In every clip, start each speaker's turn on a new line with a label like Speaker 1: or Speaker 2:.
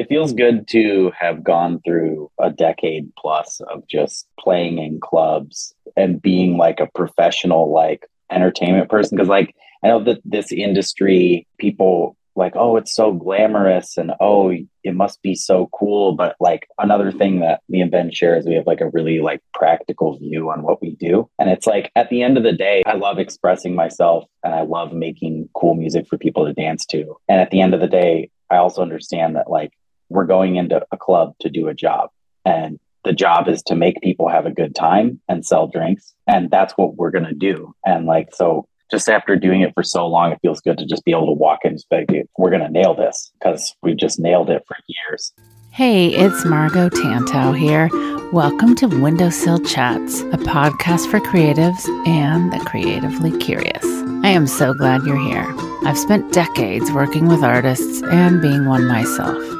Speaker 1: it feels good to have gone through a decade plus of just playing in clubs and being like a professional like entertainment person. Because like I know that this industry people like oh it's so glamorous and oh it must be so cool. But like another thing that me and ben share is we have like a really like practical view on what we do. And it's like at the end of the day i love expressing myself and i love making cool music for people to dance to. And at the end of the day i also understand that like we're going into a club to do a job and the job is to make people have a good time and sell drinks and that's what we're going to do and like so just after doing it for so long, it feels good to just be able to walk in and say, we're going to nail this because we just nailed it for years.
Speaker 2: Hey, it's Margot Tantow here. Welcome to Windowsill Chats, a podcast for creatives and the creatively curious. I am so glad you're here. I've spent decades working with artists and being one myself.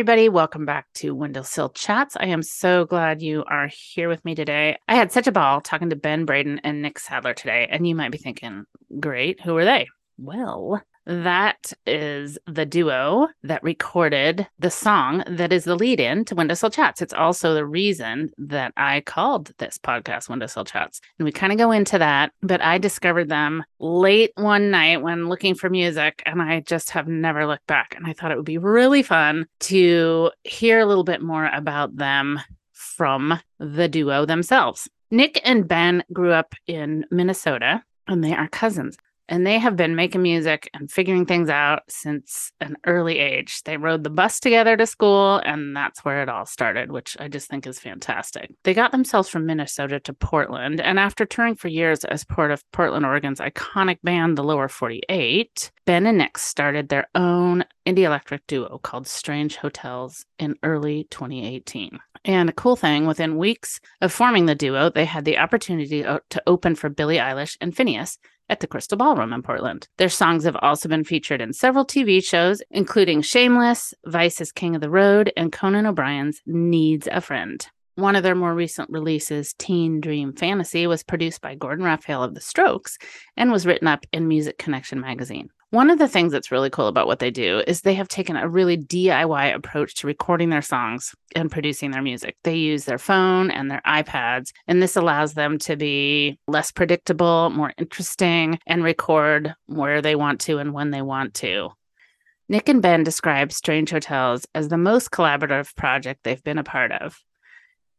Speaker 2: Everybody, welcome back to Windowsill Chats. I am so glad you are here with me today. I had such a ball talking to Ben Braden and Nick Sadler today, and you might be thinking, great, who are they? Well, that is the duo that recorded the song that is the lead in to Windowsill Chats. It's also the reason that I called this podcast Windowsill Chats. And we kind of go into that, but I discovered them late one night when looking for music, and I just have never looked back. And I thought it would be really fun to hear a little bit more about them from the duo themselves. Nick and Ben grew up in Minnesota, and they are cousins and they have been making music and figuring things out since an early age. They rode the bus together to school, and that's where it all started, which I just think is fantastic. They got themselves from Minnesota to Portland, and after touring for years as part of Portland, Oregon's iconic band, the Lower 48, Ben and Nick started their own indie electric duo called Strange Hotels in early 2018. And a cool thing, within weeks of forming the duo, they had the opportunity to open for Billie Eilish and Finneas at the Crystal Ballroom in Portland. Their songs have also been featured in several TV shows, including Shameless, Vice's King of the Road, and Conan O'Brien's Needs a Friend. One of their more recent releases, Teen Dream Fantasy, was produced by Gordon Raphael of The Strokes and was written up in Music Connection magazine. One of the things that's really cool about what they do is they have taken a really DIY approach to recording their songs and producing their music. They use their phone and their iPads, and this allows them to be less predictable, more interesting, and record where they want to and when they want to. Nick and Ben describe Strange Hotels as the most collaborative project they've been a part of.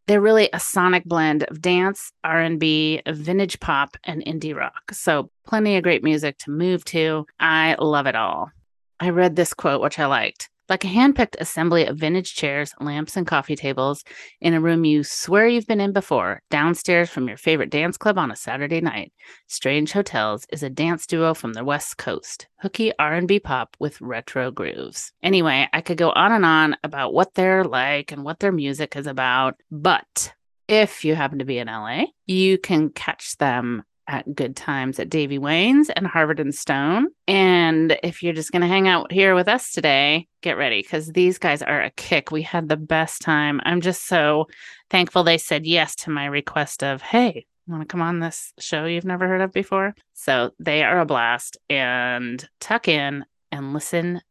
Speaker 2: They're really a sonic blend of dance, R&B, vintage pop, and indie rock. So plenty of great music to move to. I love it all. I read this quote, which I liked. Like a handpicked assembly of vintage chairs, lamps, and coffee tables in a room you swear you've been in before, downstairs from your favorite dance club on a Saturday night. Strange Hotels is a dance duo from the West Coast, hooky R&B pop with retro grooves. Anyway, I could go on and on about what they're like and what their music is about, but if you happen to be in LA, you can catch them at good times at Davey Wayne's and Harvard and Stone. And if you're just going to hang out here with us today, get ready because these guys are a kick. We had the best time. I'm just so thankful they said yes to my request of, hey, want to come on this show you've never heard of before? So they are a blast and tuck in and listen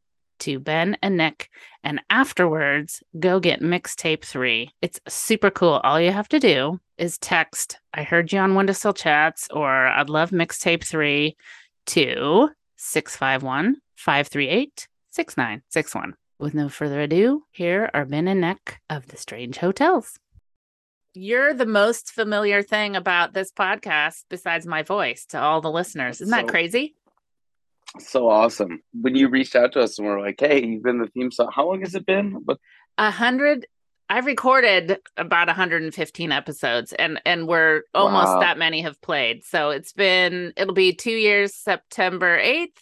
Speaker 2: to Ben and Nick, and afterwards, go get mixtape three. It's super cool. All you have to do is text, I heard you on Windowsill Chats, or I'd love mixtape three to 651 538 6961. With no further ado, here are Ben and Nick of the Strange Hotels. You're the most familiar thing about this podcast besides my voice to all the listeners. Isn't that crazy?
Speaker 3: So awesome. When you reached out to us and we're like, hey, you've been the theme song. How long has it been? What
Speaker 2: A hundred. I've recorded about 115 episodes, and and we're almost
Speaker 3: Wow.
Speaker 2: that many have played. So it's been it'll be two years, September 8th,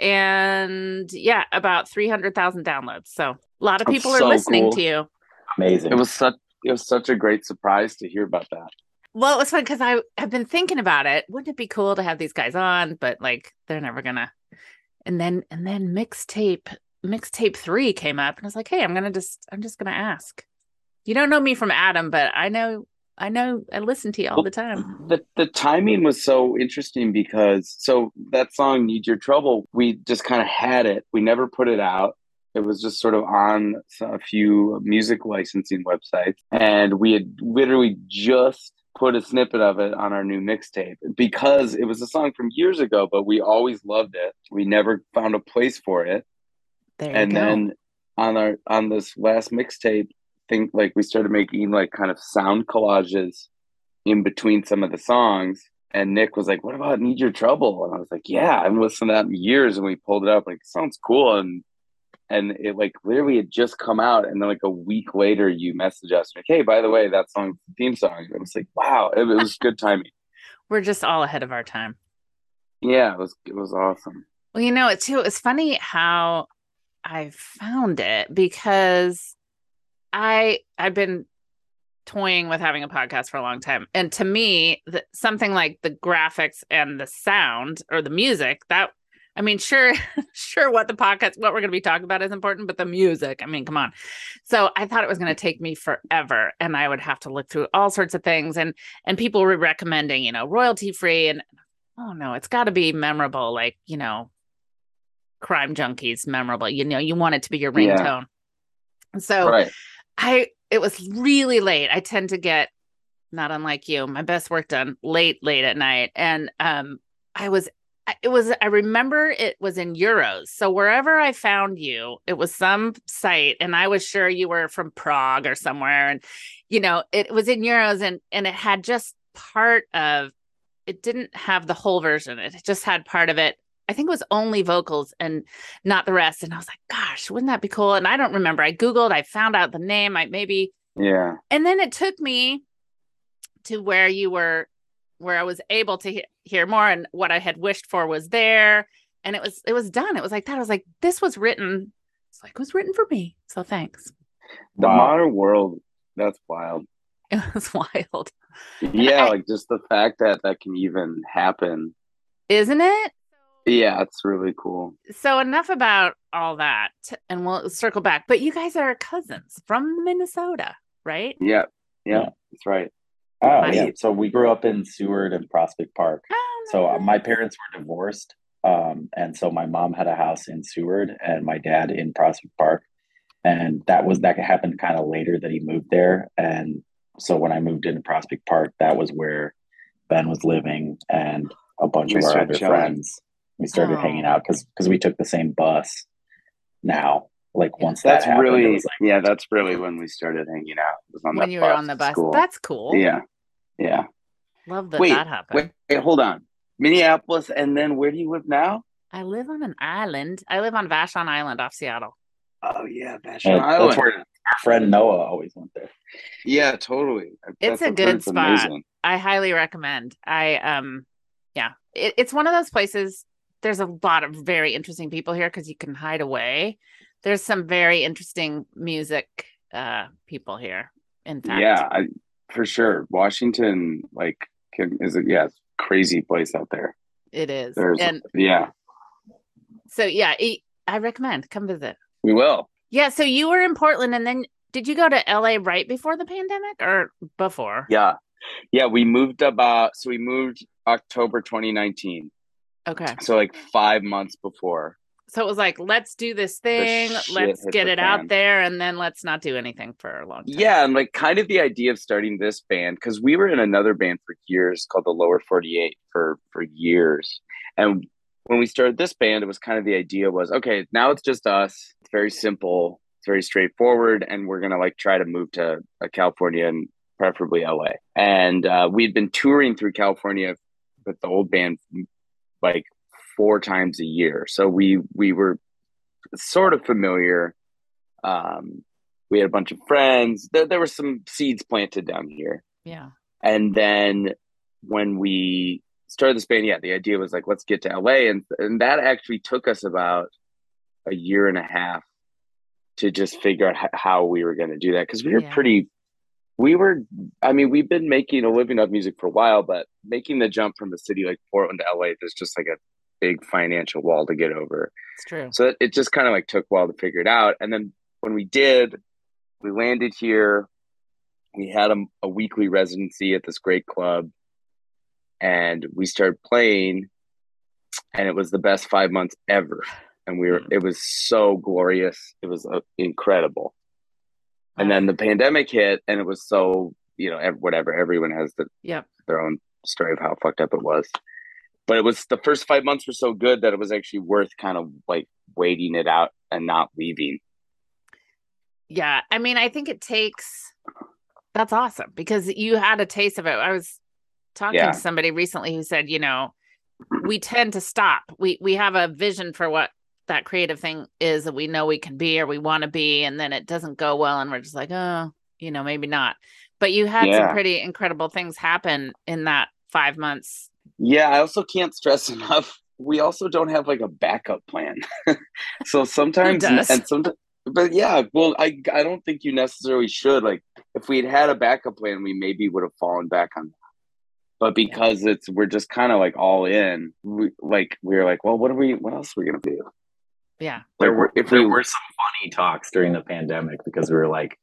Speaker 2: and yeah, about 300,000 downloads. So a lot of
Speaker 3: That's
Speaker 2: people are listening
Speaker 3: cool.
Speaker 2: to you.
Speaker 1: Amazing.
Speaker 3: it was such it was such a great surprise to hear about that.
Speaker 2: Well, it was fun because I have been thinking about it. Wouldn't it be cool to have these guys on? But like, they're never gonna. And then and then mixtape mixtape three came up, and I was like, hey, I'm gonna just I'm just gonna ask. You don't know me from Adam, but I know I know I listen to you all the time.
Speaker 3: The the timing was so interesting because so that song Need Your Trouble, we just kind of had it. We never put it out. It was just sort of on a few music licensing websites and we had literally just put a snippet of it on our new mixtape because it was a song from years ago, but we always loved it. We never found a place for it.
Speaker 2: There
Speaker 3: and then on our on this last mixtape think like we started making like kind of sound collages in between some of the songs. And nick was like what about need your trouble? And i was like yeah i've listened to that in years. And we pulled it up like sounds cool. And and it like literally had just come out and then like a week later you message us like hey by the way that song's the theme song and it was like wow it, it was good timing
Speaker 2: We're just all ahead of our time.
Speaker 3: yeah it was it was awesome
Speaker 2: Well, you know, it too. It's funny how I found it because I I've been toying with having a podcast for a long time, and to me, the, something like the graphics and the sound or the music that. I mean, sure, sure. What the podcast, what we're going to be talking about is important, but the music. I mean, come on. So I thought it was going to take me forever, and I would have to look through all sorts of things, and and people were recommending, you know, royalty free, and oh no, it's got to be memorable, like you know, crime junkies memorable. You know, you want it to be your
Speaker 3: Yeah.
Speaker 2: ringtone. So
Speaker 3: right
Speaker 2: I it was really late. I tend to get not unlike you, my best work done late, late at night. And um I was it was I remember it was in euros. So wherever I found you, it was some site and I was sure you were from Prague or somewhere and you know, it was in euros and and it had just part of it didn't have the whole version. It just had part of it. I think it was only vocals and not the rest. And I was like, gosh, wouldn't that be cool? And I don't remember. I Googled, I found out the name. I maybe,
Speaker 3: yeah
Speaker 2: and then it took me to where you were, where I was able to he- hear more. And what I had wished for was there. And it was, it was done. It was like that. I was like, this was written. It's like, it was written for me. So thanks.
Speaker 3: the
Speaker 1: Wow.
Speaker 3: modern world that's wild
Speaker 2: It was wild,
Speaker 3: yeah
Speaker 2: I-
Speaker 3: like just the fact that that can even happen
Speaker 2: isn't it?
Speaker 3: yeah it's really cool
Speaker 2: So enough about all that. And we'll circle back. But you guys are cousins from Minnesota, right?
Speaker 3: yeah yeah
Speaker 1: Yeah.
Speaker 3: that's right
Speaker 1: Oh,
Speaker 2: Nice.
Speaker 1: yeah. So we grew up in Seward and Prospect Park.
Speaker 2: Oh,
Speaker 1: So uh, my parents were divorced. Um, and so my mom had a house in Seward and my dad in Prospect Park. And that was that happened kind of later that he moved there. And so when I moved into Prospect Park, that was where Ben was living and a bunch
Speaker 3: We
Speaker 1: of our other
Speaker 3: chilling.
Speaker 1: friends. We started
Speaker 2: Oh.
Speaker 1: hanging out because because we took the same bus now. Like once that
Speaker 3: that's
Speaker 1: happened,
Speaker 3: really
Speaker 1: like,
Speaker 3: yeah that's really when we started hanging out was on
Speaker 2: when
Speaker 3: that
Speaker 2: you were on the bus.
Speaker 3: school.
Speaker 2: That's cool.
Speaker 3: yeah yeah
Speaker 2: Love that
Speaker 3: wait
Speaker 2: that happened.
Speaker 3: wait wait hold on minneapolis and then where do you live now
Speaker 2: I live on an island. I live on Vashon Island off Seattle.
Speaker 3: oh yeah Vashon
Speaker 1: and
Speaker 3: Island.
Speaker 1: that's where our friend Noah always went there.
Speaker 3: yeah totally
Speaker 2: It's
Speaker 3: That's-
Speaker 2: a
Speaker 3: I've
Speaker 2: good spot.
Speaker 3: amazing.
Speaker 2: I highly recommend. I um yeah. It, it's one of those places there's a lot of very interesting people here because you can hide away. There's some very interesting music uh people here. In fact.
Speaker 3: yeah I, for sure washington like can, is it? yeah crazy place out there
Speaker 2: It is.
Speaker 3: there's
Speaker 2: and
Speaker 3: yeah
Speaker 2: so yeah, it, I recommend come visit.
Speaker 3: we will
Speaker 2: Yeah, so you were in Portland and then did you go to LA right before the pandemic or before?
Speaker 3: yeah yeah we moved about so we moved october 2019
Speaker 2: Okay.
Speaker 3: so like five months before
Speaker 2: So it was like, let's do this thing, let's get it out there, and then let's not do anything for a long time.
Speaker 3: Yeah, and like kind of the idea of starting this band because we were in another band for years called the Lower Forty Eight for for years, and when we started this band, it was kind of the idea was okay, now it's just us. It's very simple, it's very straightforward, and we're gonna like try to move to uh, California and preferably LA. And uh, we'd been touring through California with the old band like four times a year, so we we were sort of familiar. Um, we had a bunch of friends. There, there were some seeds planted down here.
Speaker 2: Yeah.
Speaker 3: And then when we started this band, yeah, the idea was like, let's get to LA. And, and that actually took us about a year and a half to just figure out how we were going to do that. Cause we were
Speaker 2: Yeah.
Speaker 3: pretty, we were, I mean, we've been making a living of music for a while, but making the jump from a city like Portland to LA, there's just like a big financial wall to get over.
Speaker 2: It's true.
Speaker 3: So it, just kind of like took a while to figure it out. And then when we did, we landed here. We had a, a weekly residency at this great club, and we started playing, and it was the best five months ever. And we were,
Speaker 2: Mm.
Speaker 3: it was so glorious. It was uh, incredible. And then the pandemic hit, and it was so, you know, whatever. Everyone has the,
Speaker 2: Yep.
Speaker 3: their own story of how fucked up it was. But it was the first five months were so good that it was actually worth kind of like waiting it out and not leaving.
Speaker 2: Yeah. I mean, I think it takes that's awesome because you had a taste of it. I was talking
Speaker 3: Yeah.
Speaker 2: to somebody recently who said, you know, we tend to stop. We we have a vision for what that creative thing is that we know we can be or we want to be, and then it doesn't go well, and we're just like, oh, you know, maybe not. But you had some pretty incredible things happen in that five months.
Speaker 3: Yeah, I also can't stress enough. We also don't have like a backup plan. so sometimes
Speaker 2: does?
Speaker 3: and sometimes but yeah, well I I don't think you necessarily should. Like if we had had a backup plan, we maybe would have fallen back on that. But because it's we're just kind of like all in, we like we are like, well, what are we what else are we gonna do?
Speaker 2: Yeah.
Speaker 1: There were
Speaker 3: if
Speaker 1: there
Speaker 3: we-
Speaker 1: were some funny talks during the pandemic because we were like,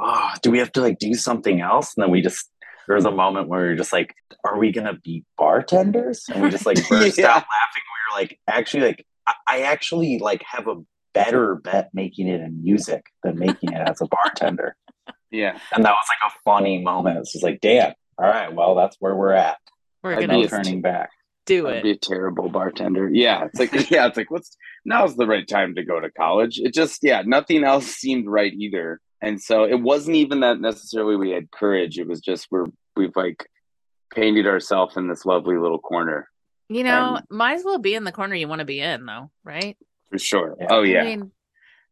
Speaker 1: oh, do we have to like do something else? And then we just there was a moment where we were just like, are we gonna be bartenders? And we just like burst
Speaker 3: Yeah.
Speaker 1: out laughing. We were like, actually, like I, I actually like have a better bet making it in music than making it as a bartender.
Speaker 3: Yeah.
Speaker 1: And that was like a funny moment. It's just like, damn, all right, well, that's where we're at.
Speaker 2: We're
Speaker 3: I'd
Speaker 2: gonna
Speaker 1: No
Speaker 3: be
Speaker 1: turning back.
Speaker 2: do
Speaker 3: I'd
Speaker 2: it.
Speaker 3: be a terrible bartender. Yeah. It's like yeah, it's like what's now's the right time to go to college. It just yeah, nothing else seemed right either. And so it wasn't even that necessarily we had courage. It was just we're we've like painted ourselves in this lovely little corner
Speaker 2: You know,
Speaker 3: Um,
Speaker 2: might as well be in the corner you want to be in, though, right?
Speaker 3: for sure. Oh yeah.
Speaker 2: I mean,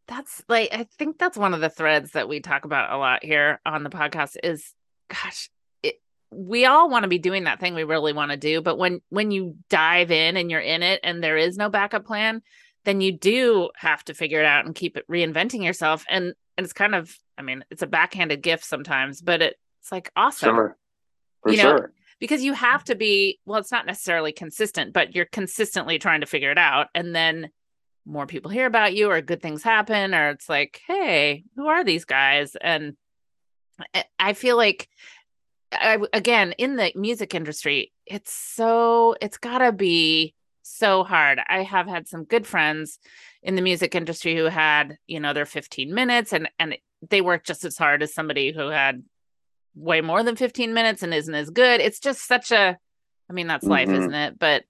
Speaker 2: that's like I think that's one of the threads that we talk about a lot here on the podcast is gosh, it, we all want to be doing that thing we really want to do, but when when you dive in and you're in it and there is no backup plan, then you do have to figure it out and keep it reinventing yourself and and it's kind of I mean, it's a backhanded gift sometimes, but it, it's like awesome
Speaker 3: Sure. For
Speaker 2: You know,
Speaker 3: sure.
Speaker 2: because you have to be well it's not necessarily consistent but you're consistently trying to figure it out and then more people hear about you or good things happen or it's like hey who are these guys and I- i feel like I, again in the music industry it's so it's gotta be so hard i have had some good friends in the music industry who had you know their 15 minutes and and they work just as hard as somebody who had way more than 15 minutes and isn't as good it's just such a i mean that's life
Speaker 3: Mhm.
Speaker 2: isn't it but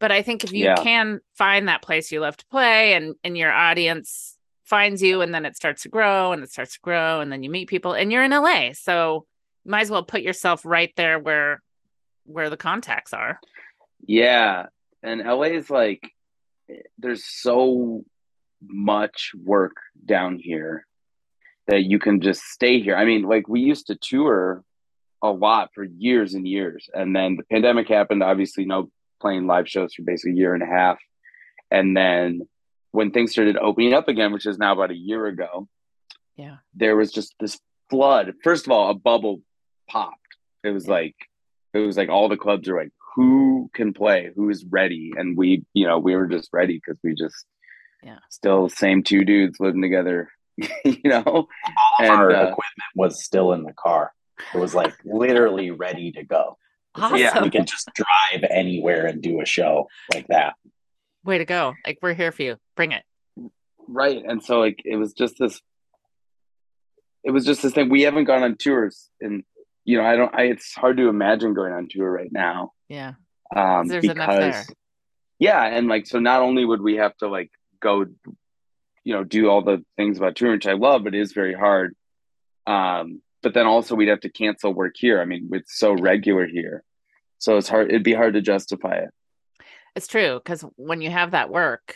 Speaker 2: but i think if you
Speaker 3: Yeah.
Speaker 2: can find that place you love to play and and your audience finds you and then it starts to grow and it starts to grow and then you meet people and you're in la so might as well put yourself right there where where the contacts are
Speaker 3: Yeah. And LA is like there's so much work down here that you can just stay here. I mean, like we used to tour a lot for years and years. And then the pandemic happened, obviously no playing live shows for basically a year and a half. And then when things started opening up again, which is now about a year ago,
Speaker 2: Yeah.
Speaker 3: there was just this flood. First of all, a bubble popped. It was
Speaker 2: Yeah.
Speaker 3: like it was like all the clubs are like, who can play? Who is ready? And we, you know, we were just ready because we just
Speaker 2: Yeah.
Speaker 3: still same two dudes living together, you know?
Speaker 1: All
Speaker 3: And,
Speaker 1: our
Speaker 3: uh,
Speaker 1: equipment was still in the car. It was like literally ready to go.
Speaker 2: awesome
Speaker 3: Yeah.
Speaker 1: We can just drive anywhere and do a show like that.
Speaker 2: way to go like we're here for you bring it
Speaker 3: right. And so like it was just this it was just this thing. We haven't gone on tours and you know, I don't I it's hard to imagine going on tour right now.
Speaker 2: Yeah.
Speaker 3: Um
Speaker 2: There's
Speaker 3: because
Speaker 2: there.
Speaker 3: yeah, and like so not only would we have to like go you know, do all the things about touring, which I love, but it is very hard. Um, but then also we'd have to cancel work here. I mean, it's so regular here. So it's hard it'd be hard to justify it.
Speaker 2: It's true because when you have that work,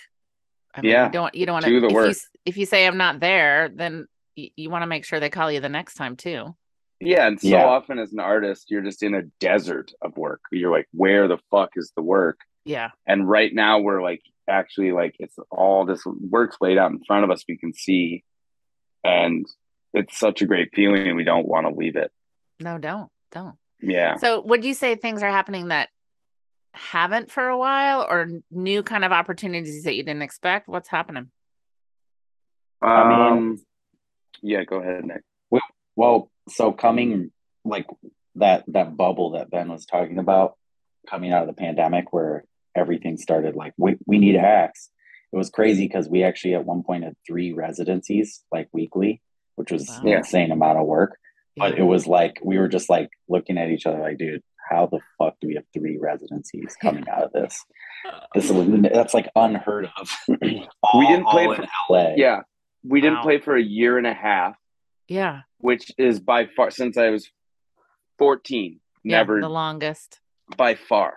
Speaker 2: I mean,
Speaker 3: Yeah,
Speaker 2: you don't you don't want to do
Speaker 3: the
Speaker 2: if
Speaker 3: work.
Speaker 2: you if you say I'm not there, then you, you want to make sure they call you the next time too.
Speaker 3: Yeah, and so
Speaker 1: Yeah.
Speaker 3: often as an artist, you're just in a desert of work. You're like, where the fuck is the work?
Speaker 2: Yeah,
Speaker 3: And right now we're like actually like it's all this work's laid out in front of us we can see. And it's such a great feeling and we don't want to leave it.
Speaker 2: no, don't don't.
Speaker 3: Yeah.
Speaker 2: So would you say things are happening that haven't for a while, or new kind of opportunities that you didn't expect? What's happening?
Speaker 1: I mean-
Speaker 3: Um yeah, go ahead, Nick.
Speaker 1: Well, so coming like that that bubble that Ben was talking about coming out of the pandemic where everything started like we, we need hacks. It was crazy because we actually at one point had three residencies like weekly, which was
Speaker 2: Wow.
Speaker 1: an insane amount of work. But it was like we were just like looking at each other like, dude, how the fuck do we have three residencies coming out of this? This is that's like unheard of.
Speaker 3: We didn't play for-
Speaker 1: in LA.
Speaker 3: Yeah. We didn't play for a year and a half,
Speaker 2: yeah,
Speaker 3: which is by far since I was 14.
Speaker 2: yeah,
Speaker 3: Never
Speaker 2: the longest.
Speaker 3: by far.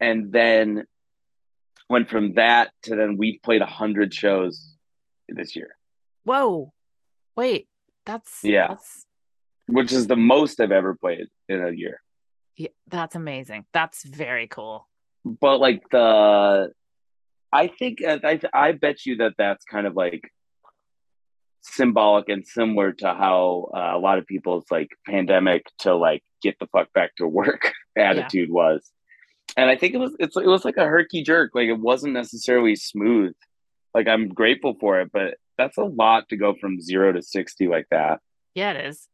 Speaker 3: And then went from that to then we've played a hundred shows this year,
Speaker 2: Whoa, wait, that's
Speaker 3: Yeah.
Speaker 2: that's
Speaker 3: which is the most I've ever played in a year.
Speaker 2: yeah, that's amazing. That's very cool.
Speaker 3: But like the, I think I I bet you that that's kind of like symbolic and similar to how uh, a lot of people's like pandemic to like get the fuck back to work attitude was. And I think it was it's it was like a herky jerk. Like it wasn't necessarily smooth. Like I'm grateful for it, but that's a lot to go from zero to sixty like that.
Speaker 2: Yeah, it is.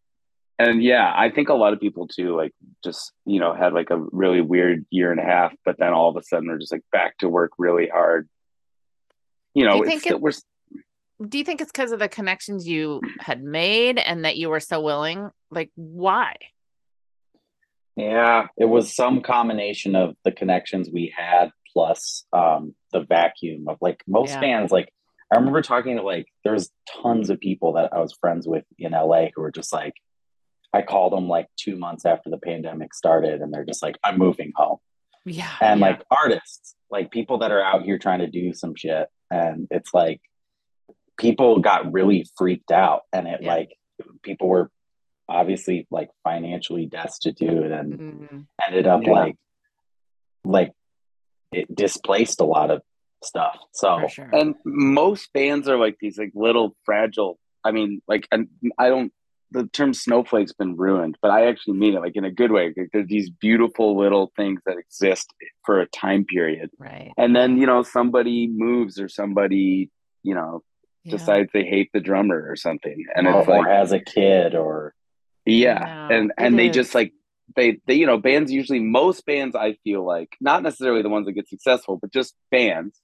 Speaker 3: And yeah, I think a lot of people too, like just you know, had like a really weird year and a half, but then all of a sudden they're just like back to work really hard. You know,
Speaker 2: you
Speaker 3: it's
Speaker 2: it-
Speaker 3: we're
Speaker 2: Do you think it's because of the connections you had made and that you were so willing? Like, why?
Speaker 1: Yeah, it was some combination of the connections we had plus um, the vacuum of like most
Speaker 2: Yeah.
Speaker 1: bands. Like I remember talking to like there's tons of people that I was friends with in LA who were just like, I called them like two months after the pandemic started, and they're just like, I'm moving home.
Speaker 2: Yeah,
Speaker 1: And
Speaker 2: yeah.
Speaker 1: like artists, like people that are out here trying to do some shit, and it's like people got really freaked out, and it
Speaker 2: Yeah.
Speaker 1: like people were obviously like financially destitute and
Speaker 2: Mhm.
Speaker 1: ended up
Speaker 3: Yeah.
Speaker 1: like like it displaced a lot of stuff so
Speaker 2: sure.
Speaker 3: and most bands are like these like little fragile. I mean, like and I don't the term snowflake's been ruined, but I actually mean it like in a good way. Like, they're these beautiful little things that exist for a time period.
Speaker 2: right.
Speaker 3: And then, you know, somebody moves or somebody, you know,
Speaker 2: Yeah.
Speaker 3: decides they hate the drummer or something. And
Speaker 1: or,
Speaker 3: it's
Speaker 1: or
Speaker 3: like
Speaker 1: has a kid or
Speaker 3: Yeah,
Speaker 2: No,
Speaker 3: and and they
Speaker 2: is.
Speaker 3: just like they they you know bands usually most bands I feel like not necessarily the ones that get successful, but just bands.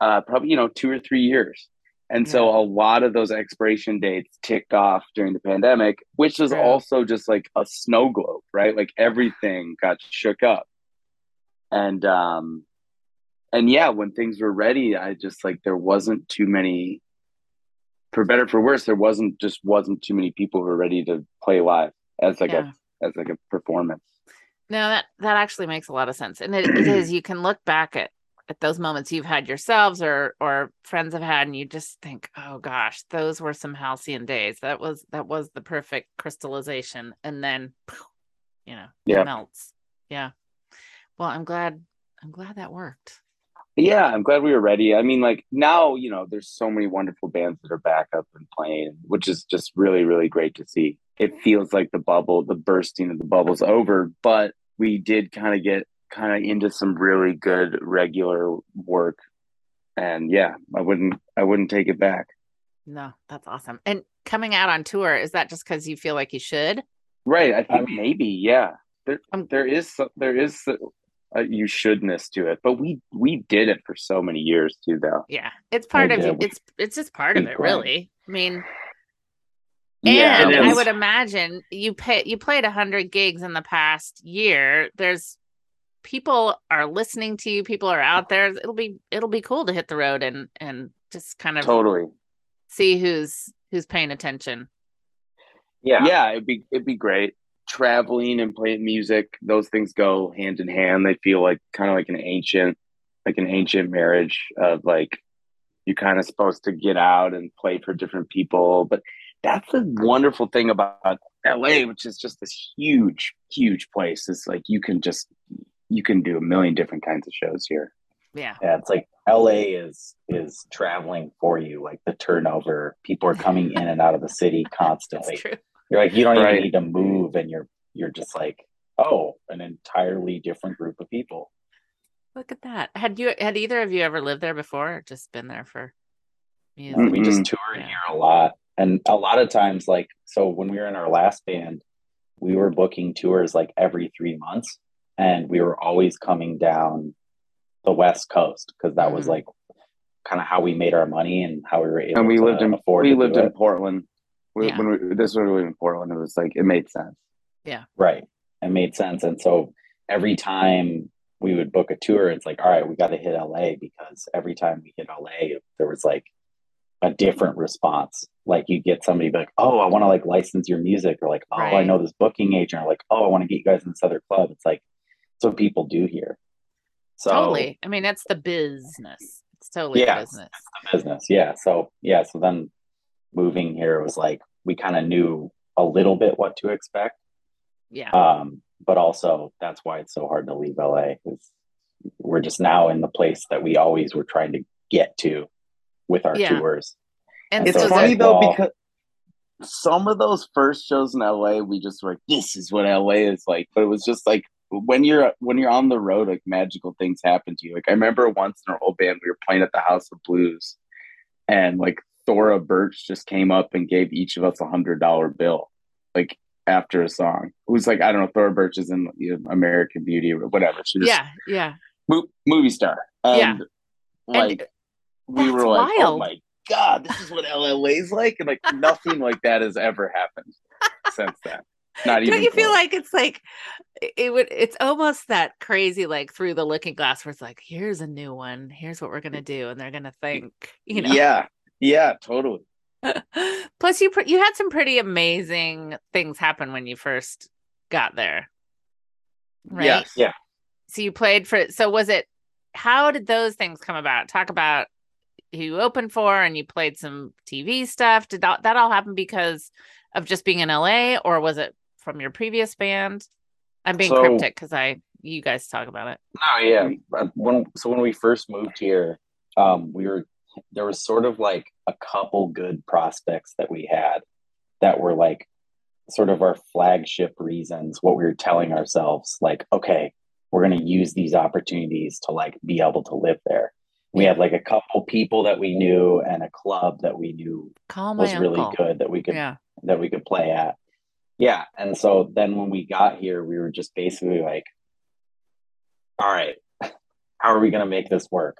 Speaker 3: Uh, probably you know two or three years, and so a lot of those expiration dates ticked off during the pandemic, which was
Speaker 2: True.
Speaker 3: also just like a snow globe, right? Like everything got shook up, and um, and yeah, when things were ready, I just like there wasn't too many for better for worse, there wasn't just wasn't too many people who were ready to play live as like
Speaker 2: Yeah.
Speaker 3: a as like a performance.
Speaker 2: No, that that actually makes a lot of sense, and it, it is. You can look back at at those moments you've had yourselves or or friends have had, and you just think, oh gosh, those were some halcyon days. That was that was the perfect crystallization, and then, you know,
Speaker 3: Yeah.
Speaker 2: it melts. Yeah. Well, I'm glad. I'm glad that worked.
Speaker 3: Yeah, I'm glad we were ready. I mean, like now, you know, there's so many wonderful bands that are back up and playing, which is just really, really great to see. It feels like the bubble, the bursting of the bubble's over, but we did kind of get kind of into some really good regular work. And yeah, I wouldn't I wouldn't take it back.
Speaker 2: No, that's awesome. And coming out on tour is that just because you feel like you should?
Speaker 3: Right. I think
Speaker 1: mean-
Speaker 3: maybe, yeah. There,
Speaker 2: Um,
Speaker 3: there is so- there is a you shouldness to it, but we we did it for so many years too, though.
Speaker 2: Yeah, it's part
Speaker 1: We
Speaker 2: of uh,
Speaker 1: did.
Speaker 2: it's it's just part of it,
Speaker 1: Right.
Speaker 2: really. I mean,
Speaker 3: Yeah,
Speaker 2: and I would imagine you pay you played hundred gigs in the past year. There's people are listening to you. People are out there. It'll be it'll be cool to hit the road and and just kind of
Speaker 3: totally.
Speaker 2: see who's who's paying attention.
Speaker 1: Yeah.
Speaker 3: yeah it'd be it'd be great traveling and playing music those things go hand in hand they feel like kind of like an ancient like an ancient marriage of like you're kind of supposed to get out and play for different people but that's the wonderful thing about la which is just this huge huge place It's like you can just you can do a million different kinds of shows here
Speaker 2: Yeah.
Speaker 1: Yeah, it's like LA is is traveling for you. Like the turnover, people are coming in and out of the city constantly.
Speaker 2: That's true.
Speaker 1: You're like, you don't
Speaker 3: Right.
Speaker 1: even need to move, and you're you're just like, oh, an entirely different group of people.
Speaker 2: Look at that. Had you had either of you ever lived there before or just been there for music?
Speaker 3: Mm.
Speaker 1: We just
Speaker 3: Mm-mm.
Speaker 1: tour
Speaker 2: Yeah.
Speaker 1: here a lot, and a lot of times, like, so when we were in our last band, we were booking tours like every three months, and we were always coming down the West Coast because that was
Speaker 2: Mhm.
Speaker 1: like kind of how we made our money and how we were able
Speaker 3: and we
Speaker 1: to
Speaker 3: lived in
Speaker 1: afford
Speaker 3: we
Speaker 1: to
Speaker 3: lived in
Speaker 1: it.
Speaker 3: portland we,
Speaker 2: Yeah.
Speaker 3: when we this was we lived in portland it was like it made sense Yeah.
Speaker 1: Right. It made sense. And so every time we would book a tour, it's like, all right, we got to hit LA because every time we hit LA, there was like a different response. Like you get somebody like, oh, I want to like license your music, or like, oh, I know this booking agent, or like, oh, I want to get you guys in this other club. It's like, that's what people do here. So
Speaker 2: totally. I mean, that's the business. It's totally
Speaker 1: Yeah.
Speaker 2: the business.
Speaker 1: the business. Yeah. So yeah. So then moving here was like we kind of knew a little bit what to expect.
Speaker 2: Yeah.
Speaker 1: Um, but also that's why it's so hard to leave LA because we're just now in the place that we always were trying to get to with our
Speaker 2: Yeah.
Speaker 1: tours.
Speaker 2: And
Speaker 3: it's
Speaker 1: so
Speaker 3: funny though because some of those first shows in LA, we just were like, "This is what LA is like." But it was just like when you're when you're on the road, like magical things happen to you. Like I remember once in our old band, we were playing at the House of Blues, and like Thora Birch just came up and gave each of us a hundred dollar bill, like after a song. It was like I don't know, Thora Birch is in you know, American Beauty or whatever. She just
Speaker 2: yeah, yeah.
Speaker 3: mo- movie star, and
Speaker 2: Yeah.
Speaker 3: like we were like, "Oh my god, this is what LA is like," and like nothing like that has ever happened since then. Not even.
Speaker 2: Don't you feel like it's like it would it's almost that crazy like through the looking glass where it's like here's a new one here's what we're gonna do and they're gonna think you know
Speaker 3: Yeah, yeah, totally.
Speaker 2: plus you pr- you had some pretty amazing things happen when you first got there right
Speaker 3: Yes.
Speaker 1: Yeah.
Speaker 2: so you played for so was it how did those things come about talk about who you opened for and you played some tv stuff did that, that all happen because of just being in la or was it from your previous band i'm being
Speaker 1: So-
Speaker 2: cryptic because i you guys talk about it
Speaker 1: No, yeah. When so when we first moved here, um, we were there was sort of like a couple good prospects that we had that were like sort of our flagship reasons, what we were telling ourselves, like, okay, we're gonna use these opportunities to like be able to live there. We had like a couple people that we knew and a club that we knew was really
Speaker 2: uncle
Speaker 1: good that we could
Speaker 2: yeah
Speaker 1: that we could play at. Yeah. And so then when we got here, we were just basically like, all right, how are we going to make this work?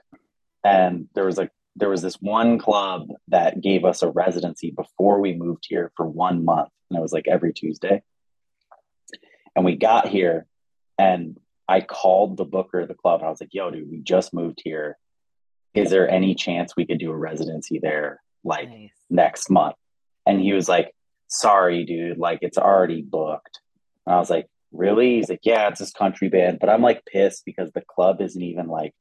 Speaker 1: And there was like, there was this one club that gave us a residency before we moved here for one month. And it was like every Tuesday. And we got here and I called the booker of the club and I was like, yo, dude, we just moved here. Is there any chance we could do a residency there like
Speaker 2: nice.
Speaker 1: next month. And he was like, sorry, dude, like it's already booked. And I was like, really? He's like, yeah, it's this country band. But I'm like pissed because the club isn't even like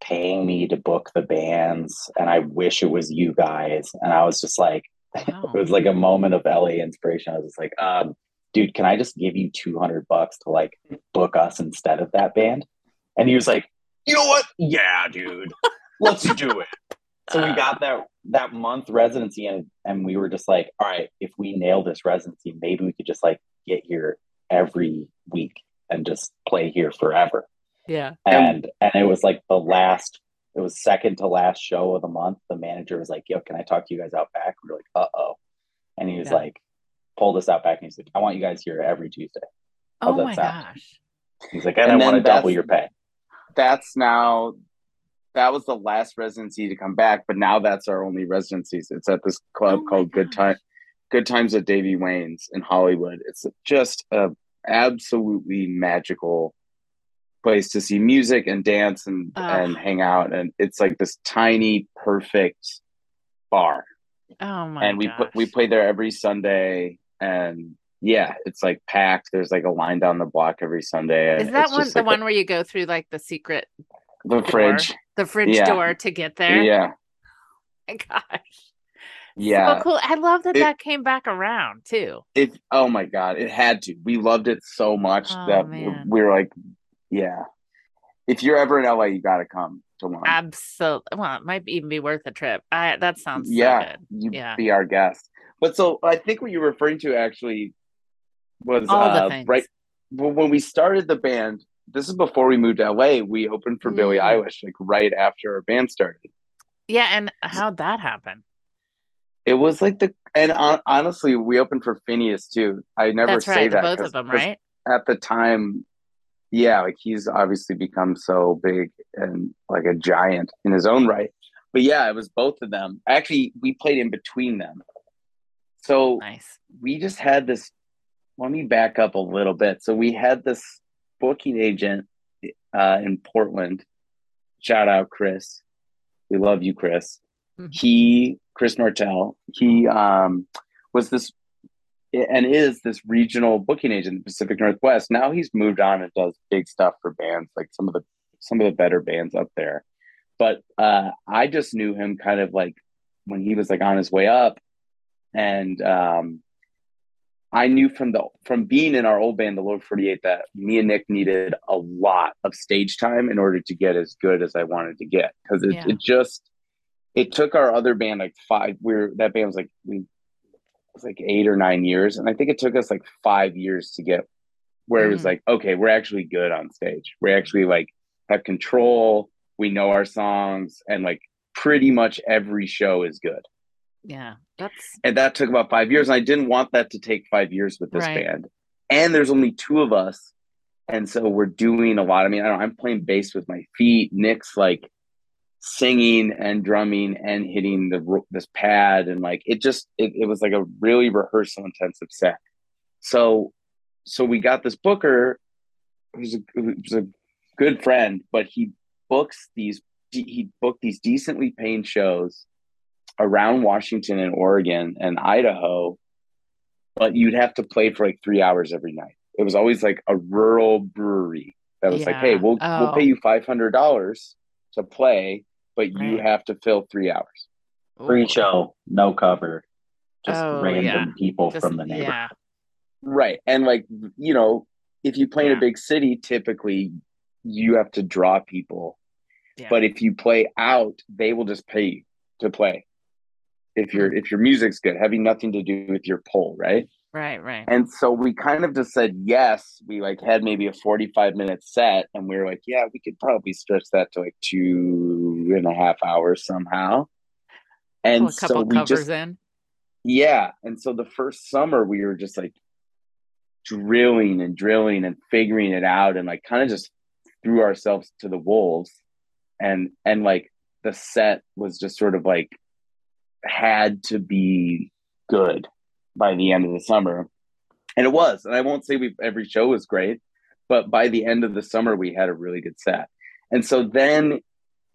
Speaker 1: paying me to book the bands. And I wish it was you guys. And I was just like,
Speaker 2: Wow.
Speaker 1: it was like a moment of LA inspiration. I was just like, um, dude, can I just give you 200 bucks to like book us instead of that band? And he was like, you know what? Yeah, dude, let's do it. So we got that that month residency and and we were just like, all right, if we nail this residency, maybe we could just like get here every week and just play here forever.
Speaker 2: Yeah
Speaker 1: And and it was like the last it was second to last show of the month. The manager was like, Yo, can I talk to you guys out back? We were like, uh oh. And he was
Speaker 2: Yeah.
Speaker 1: like, pulled us out back and he's like, I want you guys here every Tuesday. How's
Speaker 2: oh
Speaker 1: that
Speaker 2: my
Speaker 1: sound?
Speaker 2: gosh
Speaker 1: He's like, I
Speaker 3: And
Speaker 1: don't want to double your pay.
Speaker 3: That's now that was the last residency to come back, but now that's our only residencies. It's at this club
Speaker 2: Oh my
Speaker 3: called Good. Time Good Times at Davey Wayne's in Hollywood. It's just a absolutely magical place to see music and dance and
Speaker 2: Ah.
Speaker 3: and hang out and it's like this tiny perfect bar
Speaker 2: Oh my
Speaker 3: and we put we play there every Sunday and yeah it's like packed there's like a line down the block every Sunday
Speaker 2: Is that one the
Speaker 3: like
Speaker 2: one where you go through like the secret
Speaker 3: the fridge
Speaker 2: the fridge
Speaker 3: Yeah.
Speaker 2: door to get there?
Speaker 3: yeah oh
Speaker 2: my gosh.
Speaker 3: yeah
Speaker 2: So cool. I love that
Speaker 3: It-
Speaker 2: that came back around too.
Speaker 3: it oh my god it had to we loved it so much
Speaker 2: Oh,
Speaker 3: that
Speaker 2: man.
Speaker 3: we were like yeah if you're ever in la you gotta come to one
Speaker 2: Absolutely. Well, it might even be worth a trip. I that sounds
Speaker 3: yeah
Speaker 2: so good.
Speaker 3: you
Speaker 2: Yeah.
Speaker 3: be our guest but so i think what you're referring to actually was
Speaker 2: All the
Speaker 3: uh,
Speaker 2: things.
Speaker 3: right when we started the band this is before we moved to la we opened for billie
Speaker 2: Mm.
Speaker 3: eilish like right after our band started
Speaker 2: Yeah, and how'd that happen?
Speaker 3: it was like the and hon- honestly we opened for finneas too i never
Speaker 2: That's
Speaker 3: say
Speaker 2: right,
Speaker 3: that
Speaker 2: both of them, right?
Speaker 3: at the time, yeah, like he's obviously become so big and like a giant in his own right. But yeah, it was both of them. Actually, we played in between them. So
Speaker 2: Nice.
Speaker 3: we just had this. Let me back up a little bit. So we had this booking agent uh, in Portland. Shout out Chris. We love you, Chris.
Speaker 2: Mhm.
Speaker 3: He, Chris Martell, he um, was this and is this regional booking agent in the Pacific Northwest. Now he's moved on and does big stuff for bands like some of the some of the better bands up there. But uh, I just knew him kind of like when he was like on his way up, and um, I knew from the from being in our old band, the Lower Forty Eight, that me and Nick needed a lot of stage time in order to get as good as I wanted to get because it,
Speaker 2: Yeah.
Speaker 3: it just it took our other band like five. We're that band was like we was like eight or nine years, and I think it took us like five years to get where it was
Speaker 2: Mm.
Speaker 3: like, okay, we're actually good on stage. We actually like have control. We know our songs, and like pretty much every show is good.
Speaker 2: Yeah. That's
Speaker 3: And that took about five years. And I didn't want that to take five years with this
Speaker 2: Right.
Speaker 3: band. And there's only two of us. And so we're doing a lot. I mean, I don't, I'm playing bass with my feet. Nick's like singing and drumming and hitting the this pad. And like, it just, it, it was like a really rehearsal intensive set. So, so we got this booker who's a, who's a good friend, but he books these, he booked these decently paying shows around Washington and Oregon and Idaho, but you'd have to play for like three hours every night. It was always like a rural brewery that was like, "Hey, we'll
Speaker 2: Oh.
Speaker 3: we'll pay oh. you five hundred dollars to play, but you have to fill three hours."
Speaker 1: Free show, no cover, just
Speaker 2: Oh,
Speaker 1: random
Speaker 2: yeah.
Speaker 1: people
Speaker 2: just-
Speaker 1: from the neighborhood.
Speaker 2: Yeah.
Speaker 3: Right, and like you know, if you play in a big city, typically you have to draw people.
Speaker 2: Yeah.
Speaker 3: But if you play out, they will just pay you to play. If your mm. if your music's good, having nothing to do with your poll, right?
Speaker 2: Right, right.
Speaker 3: And so we kind of just said yes. We like had maybe a 45 minute set, and we were like, yeah, we could probably stretch that to like two and a half hours somehow. And
Speaker 2: couple
Speaker 3: so we
Speaker 2: covers
Speaker 3: just,
Speaker 2: in.
Speaker 3: yeah. And so the first summer, we were just like drilling and drilling and figuring it out, and like kind of just threw ourselves to the wolves. And, and like the set was just sort of like had to be good by the end of the summer. And it was. And I won't say we every show was great, but by the end of the summer we had a really good set. And so then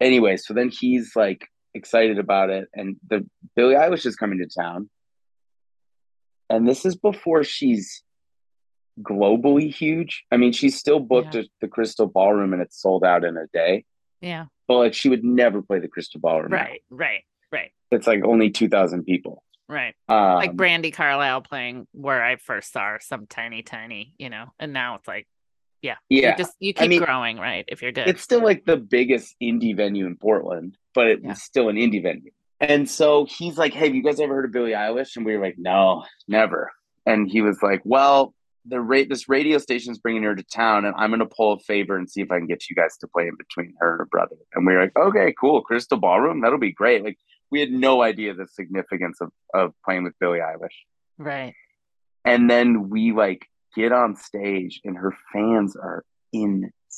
Speaker 3: anyway, so then he's like excited about it and the Billie Eilish is coming to town. And this is before she's globally huge. I mean, she's still booked
Speaker 2: Yeah.
Speaker 3: at the Crystal Ballroom and it's sold out in a day.
Speaker 2: Yeah.
Speaker 3: But like she would never play the Crystal Ballroom. now.
Speaker 2: Right, right, right,
Speaker 3: It's like only 2000 people.
Speaker 2: Right.
Speaker 3: Um,
Speaker 2: like Brandi Carlile playing where I first saw her, some tiny, tiny, you know, and now it's like, yeah,
Speaker 3: yeah.
Speaker 2: you just you
Speaker 3: I
Speaker 2: keep
Speaker 3: mean,
Speaker 2: growing, right? If you're good,
Speaker 3: it's still like the biggest indie venue in Portland, but it's
Speaker 2: Yeah.
Speaker 3: still an indie venue. And so he's like, Hey, have you guys ever heard of Billie Eilish? And we were like, No, never. And he was like, Well, the rate this radio station's bringing her to town, and I'm gonna pull a favor and see if I can get you guys to play in between her and her brother. And we were like, Okay, cool, Crystal Ballroom, that'll be great. Like we had no idea the significance of of playing with Billie Eilish.
Speaker 2: right.
Speaker 3: And then we like get on stage, and her fans are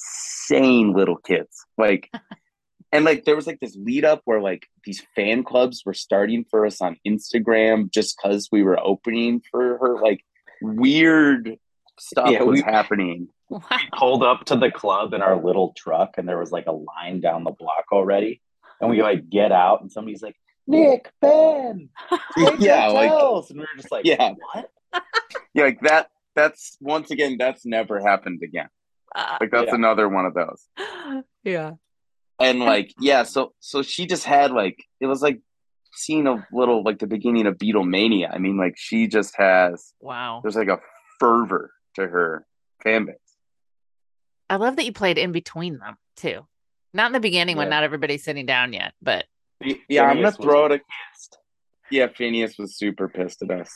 Speaker 3: insane little kids. Like, and like there was like this lead up where like these fan clubs were starting for us on Instagram just because we were opening for her. Like, weird stuff
Speaker 1: Yeah,
Speaker 3: was
Speaker 1: we-
Speaker 3: happening.
Speaker 2: Wow.
Speaker 1: pulled up to the club in our little truck and there was like a line down the block already. And we like get out and somebody's like, Nick, Ben,
Speaker 3: yeah, like
Speaker 1: hotels. and we were just like,
Speaker 3: Yeah.
Speaker 1: what?
Speaker 3: yeah, like that. That's once again, that's never happened again.
Speaker 2: Uh,
Speaker 3: Like that's
Speaker 1: Yeah.
Speaker 3: another one of those.
Speaker 2: yeah.
Speaker 3: and like yeah so so she just had like it was like seeing a little like the beginning of beatlemania i mean like she just has
Speaker 2: Wow.
Speaker 3: there's like a fervor to her fan base
Speaker 2: I love that you played in between them too. Not in the beginning when not everybody's sitting down yet, but
Speaker 3: yeah i'm gonna throw it a
Speaker 1: pissed.
Speaker 3: yeah finneas was super pissed at us.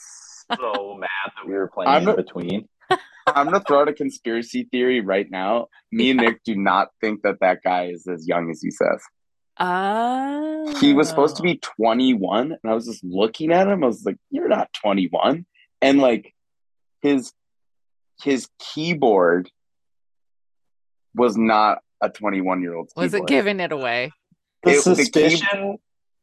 Speaker 1: So mad that we were playing
Speaker 3: I'm
Speaker 1: in
Speaker 3: not-
Speaker 1: between.
Speaker 3: i'm gonna throw out a conspiracy theory right now. Me and nick do not think that that guy is as young as he says.
Speaker 2: Oh,
Speaker 3: he was supposed to be 21 and i was just looking at him. I was like you're not 21 and like his his keyboard was not a 21 year old
Speaker 2: Was it giving it away?
Speaker 1: The
Speaker 3: It- the key-
Speaker 1: suspicion,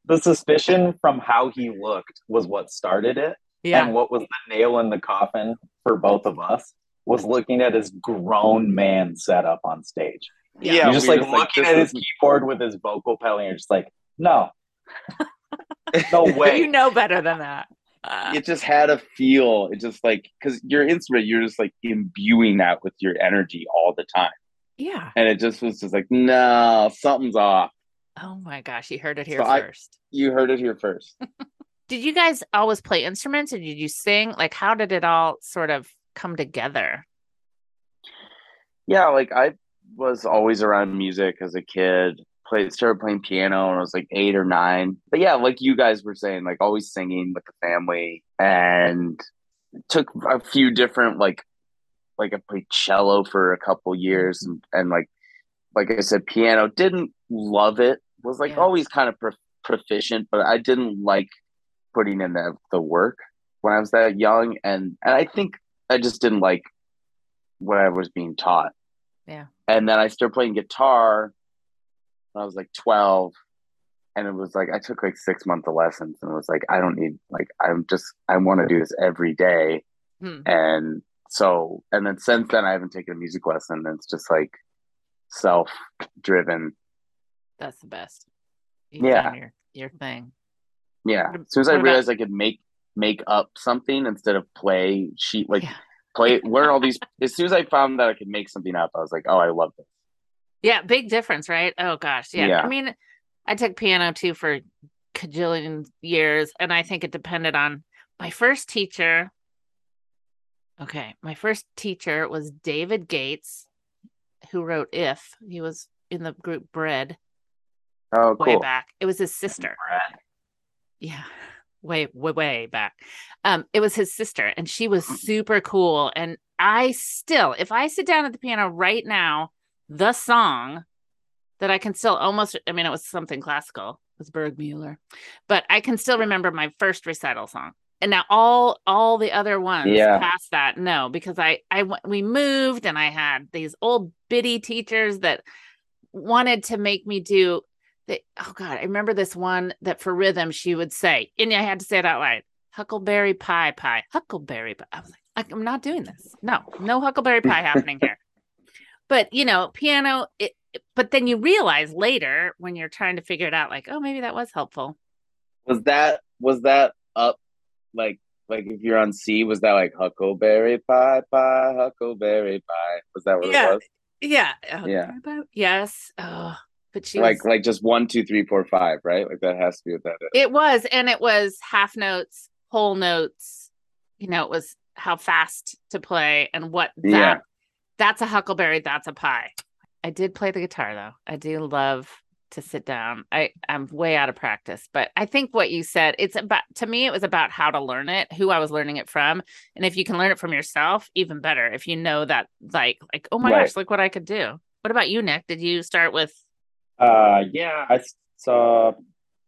Speaker 1: the suspicion from how he looked was what started it.
Speaker 2: Yeah.
Speaker 1: And what was the nail in the coffin for both of us was looking at his grown man setup on stage.
Speaker 2: Yeah.
Speaker 3: yeah
Speaker 1: you're just like
Speaker 3: were
Speaker 1: looking
Speaker 3: this
Speaker 1: at his keyboard with his vocal pedal, and you're just like, no, no way.
Speaker 2: you know better than that. Uh,
Speaker 3: it just had a feel it just like because your instrument you're just like imbuing that with your energy all the time
Speaker 2: yeah.
Speaker 3: and it just was just like no something's off
Speaker 2: Oh my gosh, you heard it here
Speaker 3: So I-
Speaker 2: first.
Speaker 3: you heard it here first
Speaker 2: Did you guys always play instruments or did you sing? Like, how did it all sort of come together?
Speaker 3: yeah like i was always around music as a kid played started playing piano when i was like eight or nine but yeah like you guys were saying like always singing with the family and took a few different like like i played cello for a couple years and, and like like i said piano didn't love it was like
Speaker 2: Yeah.
Speaker 3: always kind of pro- proficient but i didn't like putting in the, the work when i was that young and and i think i just didn't like what i was being taught
Speaker 2: Yeah.
Speaker 3: and then i started playing guitar when i was like 12 and it was like i took like six months of lessons and it was like i don't need like i'm just i want to do this every day
Speaker 2: Hmm.
Speaker 3: and so and then since then i haven't taken a music lesson it's just like self driven
Speaker 2: That's the best. You
Speaker 3: Yeah.
Speaker 2: your, your thing.
Speaker 3: yeah as soon as i
Speaker 2: what about-
Speaker 3: realized i could make make up something instead of play sheet like
Speaker 2: Yeah.
Speaker 3: play learn all these as soon as i found that i could make something up i was like oh i love this
Speaker 2: Yeah, big difference, right? Oh gosh, yeah.
Speaker 3: Yeah.
Speaker 2: I mean, I took piano too for cajillion years, and I think it depended on my first teacher. Okay, my first teacher was David Gates, who wrote "If." He was in the group Bread
Speaker 3: oh
Speaker 2: way back. It was his sister.
Speaker 1: Brad.
Speaker 2: Yeah. Way, way, way back. Um, it was his sister, and she was super cool. And I still, if I sit down at the piano right now, the song that I can still almost, I mean, it was something classical, it was Burgmüller, but I can still remember my first recital song. And now all all the other ones
Speaker 3: Yeah.
Speaker 2: past that, no, because i i we moved and I had these old biddy teachers that wanted to make me do they, oh god, I remember this one that for rhythm she would say, and I had to say it out loud. Huckleberry pie pie, huckleberry pie. I was like, I'm not doing this. No, no huckleberry pie happening here. But you know, piano. It- but then you realize later when you're trying to figure it out, like, oh, maybe that was helpful.
Speaker 3: was that was that up like like if you're on C, was that like Huckleberry Pie Pie, Huckleberry Pie? Was that what
Speaker 2: Yeah.
Speaker 3: it was?
Speaker 2: Yeah.
Speaker 3: Yeah.
Speaker 2: Pie? Yes. Oh, but she
Speaker 3: like
Speaker 2: was,
Speaker 3: like just one, two, three, four, five, right? Like that has to be what that is.
Speaker 2: it was, and it was half notes, whole notes. You know, it was how fast to play and what that.
Speaker 3: Yeah.
Speaker 2: That's a huckleberry. That's a pie. I did play the guitar though. I do love to sit down. I I'm way out of practice, but I think what you said, it's about to me it was about how to learn it, who I was learning it from, and if you can learn it from yourself, even better. If you know that like like oh my
Speaker 1: Right.
Speaker 2: gosh, look what I could do. What about you, Nick? Did you start with
Speaker 1: Uh, yeah, I saw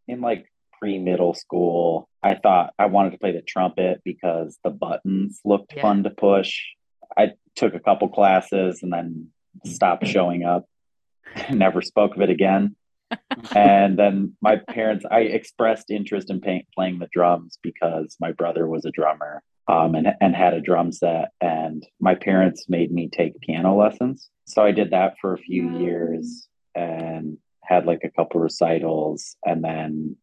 Speaker 1: in like pre middle school. I thought I wanted to play the trumpet because the buttons looked
Speaker 2: Yeah.
Speaker 1: fun to push. I took a couple classes and then stopped showing up, never spoke of it again. And then my parents, I expressed interest in pay, playing the drums because my brother was a drummer um, and, and had a drum set. And my parents made me take piano lessons. So I did that for a few years and had like a couple recitals. And then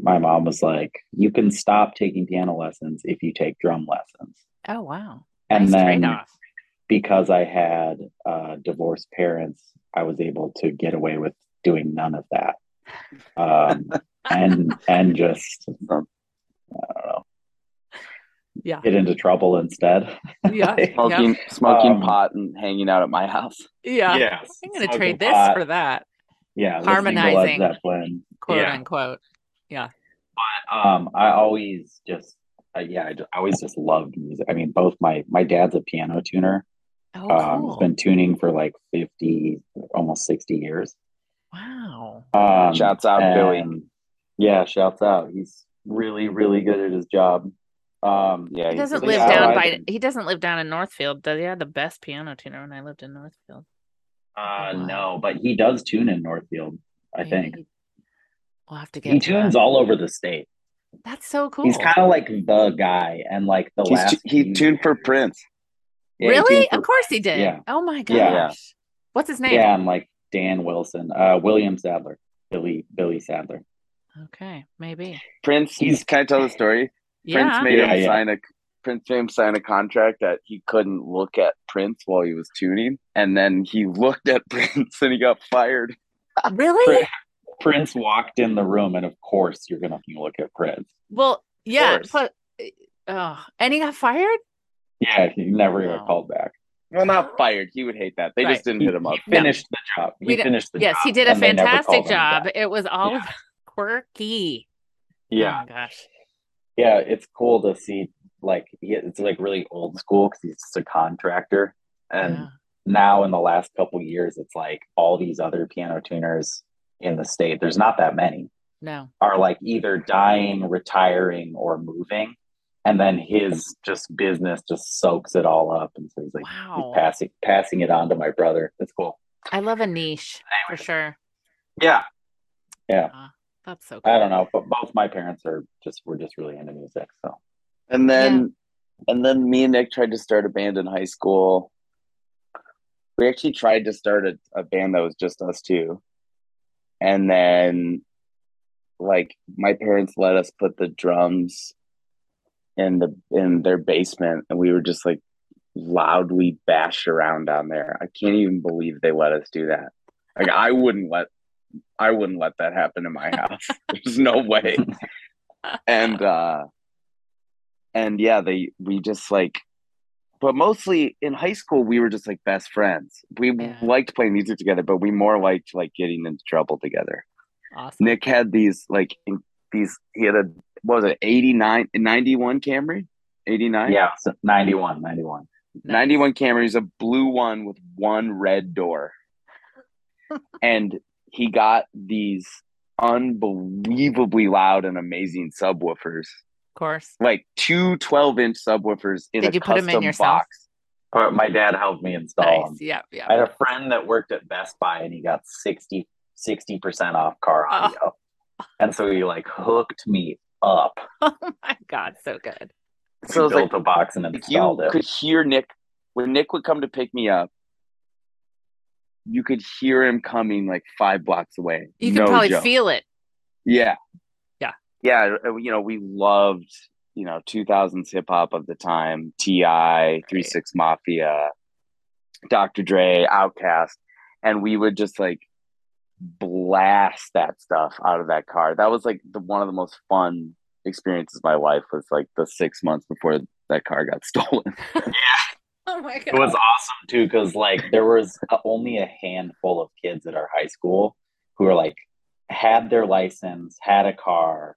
Speaker 1: my mom was like, You can stop taking piano lessons if you take drum lessons.
Speaker 2: Oh wow.
Speaker 1: And
Speaker 2: nice
Speaker 1: then
Speaker 2: trade-off.
Speaker 1: because I had uh, divorced parents, I was able to get away with doing none of that, um, and and just I don't know,
Speaker 2: Yeah.
Speaker 1: get into trouble instead.
Speaker 2: Yeah. yeah.
Speaker 3: Smoking, smoking
Speaker 1: Um,
Speaker 3: pot and hanging out at my house.
Speaker 2: Yeah.
Speaker 1: Yes,
Speaker 2: I'm gonna
Speaker 1: smoking
Speaker 2: trade this
Speaker 1: pot,
Speaker 2: for that,
Speaker 1: yeah, listening to Led
Speaker 2: Harmonizing.
Speaker 1: Zeppelin.
Speaker 2: quote
Speaker 1: Yeah.
Speaker 2: unquote.
Speaker 1: Um, I always just uh, yeah, I, ju- I always just loved music. I mean, both my my dad's a piano tuner.
Speaker 2: Oh,
Speaker 1: um,
Speaker 2: cool.
Speaker 1: he's been tuning for like fifty, almost sixty years.
Speaker 2: Wow.
Speaker 1: Um,
Speaker 3: Shouts out, Billy.
Speaker 1: Yeah, shouts out. He's really, really good at his job. Um,
Speaker 3: Yeah,
Speaker 2: He doesn't live
Speaker 1: yeah,
Speaker 2: down by.
Speaker 1: can-
Speaker 2: He doesn't live down in Northfield. Does he had the best piano tuner when I lived in Northfield?
Speaker 1: uh, no, but he does tune in Northfield. I
Speaker 2: Maybe
Speaker 1: think
Speaker 2: he- We'll have to get.
Speaker 1: he
Speaker 2: to
Speaker 1: tunes
Speaker 2: that.
Speaker 1: all over the state.
Speaker 2: That's so cool.
Speaker 1: He's kind of like the guy, and like the
Speaker 3: He's
Speaker 1: last
Speaker 3: tu- he tuned for Prince.
Speaker 1: Yeah,
Speaker 2: really?
Speaker 1: tuned for
Speaker 2: Of course he did.
Speaker 1: Yeah,
Speaker 2: Oh my gosh.
Speaker 1: Yeah.
Speaker 2: What's his name?
Speaker 1: yeah, I'm like Dan Wilson, uh, William Sadler, Billy Billy Sadler.
Speaker 2: Okay, maybe.
Speaker 3: Prince,
Speaker 1: He's-
Speaker 3: can I tell the story? Prince made
Speaker 1: Yeah,
Speaker 3: him
Speaker 1: yeah.
Speaker 3: sign a Prince made him sign a contract that he couldn't look at Prince while he was tuning, and then he looked at Prince and he got fired.
Speaker 2: Really?
Speaker 1: Prince walked in the room, and of course, you're gonna look at Prince.
Speaker 2: Well, yeah. But, oh, and he got fired.
Speaker 1: Yeah, he never
Speaker 2: Wow.
Speaker 1: got called back.
Speaker 3: Well, not fired. He would hate that. They
Speaker 2: Right.
Speaker 3: just didn't
Speaker 1: He,
Speaker 3: hit him up.
Speaker 1: he finished the job. He
Speaker 2: We
Speaker 1: finished the
Speaker 2: Yes,
Speaker 1: job.
Speaker 2: Yes, he did a
Speaker 1: and they never
Speaker 2: fantastic job. It was all
Speaker 1: Yeah.
Speaker 2: quirky.
Speaker 1: Oh yeah,
Speaker 2: Oh my gosh.
Speaker 1: yeah, it's cool to see. Like, he, it's like really old school because he's just a contractor, and
Speaker 2: Yeah.
Speaker 1: now in the last couple years, it's like all these other piano tuners in the state. There's not that many
Speaker 2: No.
Speaker 1: are like either dying, retiring, or moving, and then his just business just soaks it all up, and so he's like
Speaker 2: Wow.
Speaker 1: he's passing passing it on to my brother. It's cool.
Speaker 2: I love a niche for sure.
Speaker 1: Yeah, Yeah.
Speaker 2: That's so cool.
Speaker 1: I don't know, but both my parents are just were just really into music, so.
Speaker 3: And then, and then me and Nick tried to start a band in high school. We actually tried to start a, a band that was just us two. And then, like, my parents let us put the drums in the in their basement, and we were just like loudly bash around down there. I can't even believe they let us do that. Like, I wouldn't let I wouldn't let that happen in my house. There's no way. And uh and yeah, they we just like but mostly in high school we were just like best friends. We
Speaker 2: Yeah.
Speaker 3: liked playing music together, but we more liked like getting into trouble together.
Speaker 2: Awesome.
Speaker 3: Nick had these like in, these he had a what was it 89 91 Camry? 89?
Speaker 1: Yeah, so 91, 91.
Speaker 3: 91 Camrys, a blue one with one red door. and he got these unbelievably loud and amazing subwoofers.
Speaker 2: Of course.
Speaker 3: Like two 12 inch subwoofers in
Speaker 2: Did
Speaker 3: a
Speaker 2: you them in
Speaker 3: custom
Speaker 2: yourself?
Speaker 3: box.
Speaker 1: But my dad helped me install
Speaker 2: Nice.
Speaker 1: them.
Speaker 2: Yeah. yeah.
Speaker 1: I had a friend that worked at Best Buy and he got 60 percent off car
Speaker 2: Oh.
Speaker 1: audio, and so he like hooked me up.
Speaker 2: Oh my God. So good.
Speaker 3: So
Speaker 1: So built
Speaker 3: like
Speaker 1: a box and
Speaker 3: Like,
Speaker 1: installed
Speaker 3: you
Speaker 1: it.
Speaker 3: could hear Nick when Nick would come to pick me up. You could hear him coming like five blocks away.
Speaker 2: You can
Speaker 3: No
Speaker 2: probably
Speaker 3: joke.
Speaker 2: feel it.
Speaker 3: Yeah.
Speaker 2: Yeah.
Speaker 3: Yeah. uh, You know, we loved, you know, 2000s hip hop of the time T.I., 3 6 Mafia, Dr. Dre, Outkast. And we would just like blast that stuff out of that car. That was like the one of the most fun experiences of my life was like the six months before that car got stolen. Yeah.
Speaker 2: Oh my God.
Speaker 1: It was awesome too because like there was only a handful of kids at our high school who were like had their license, had a car,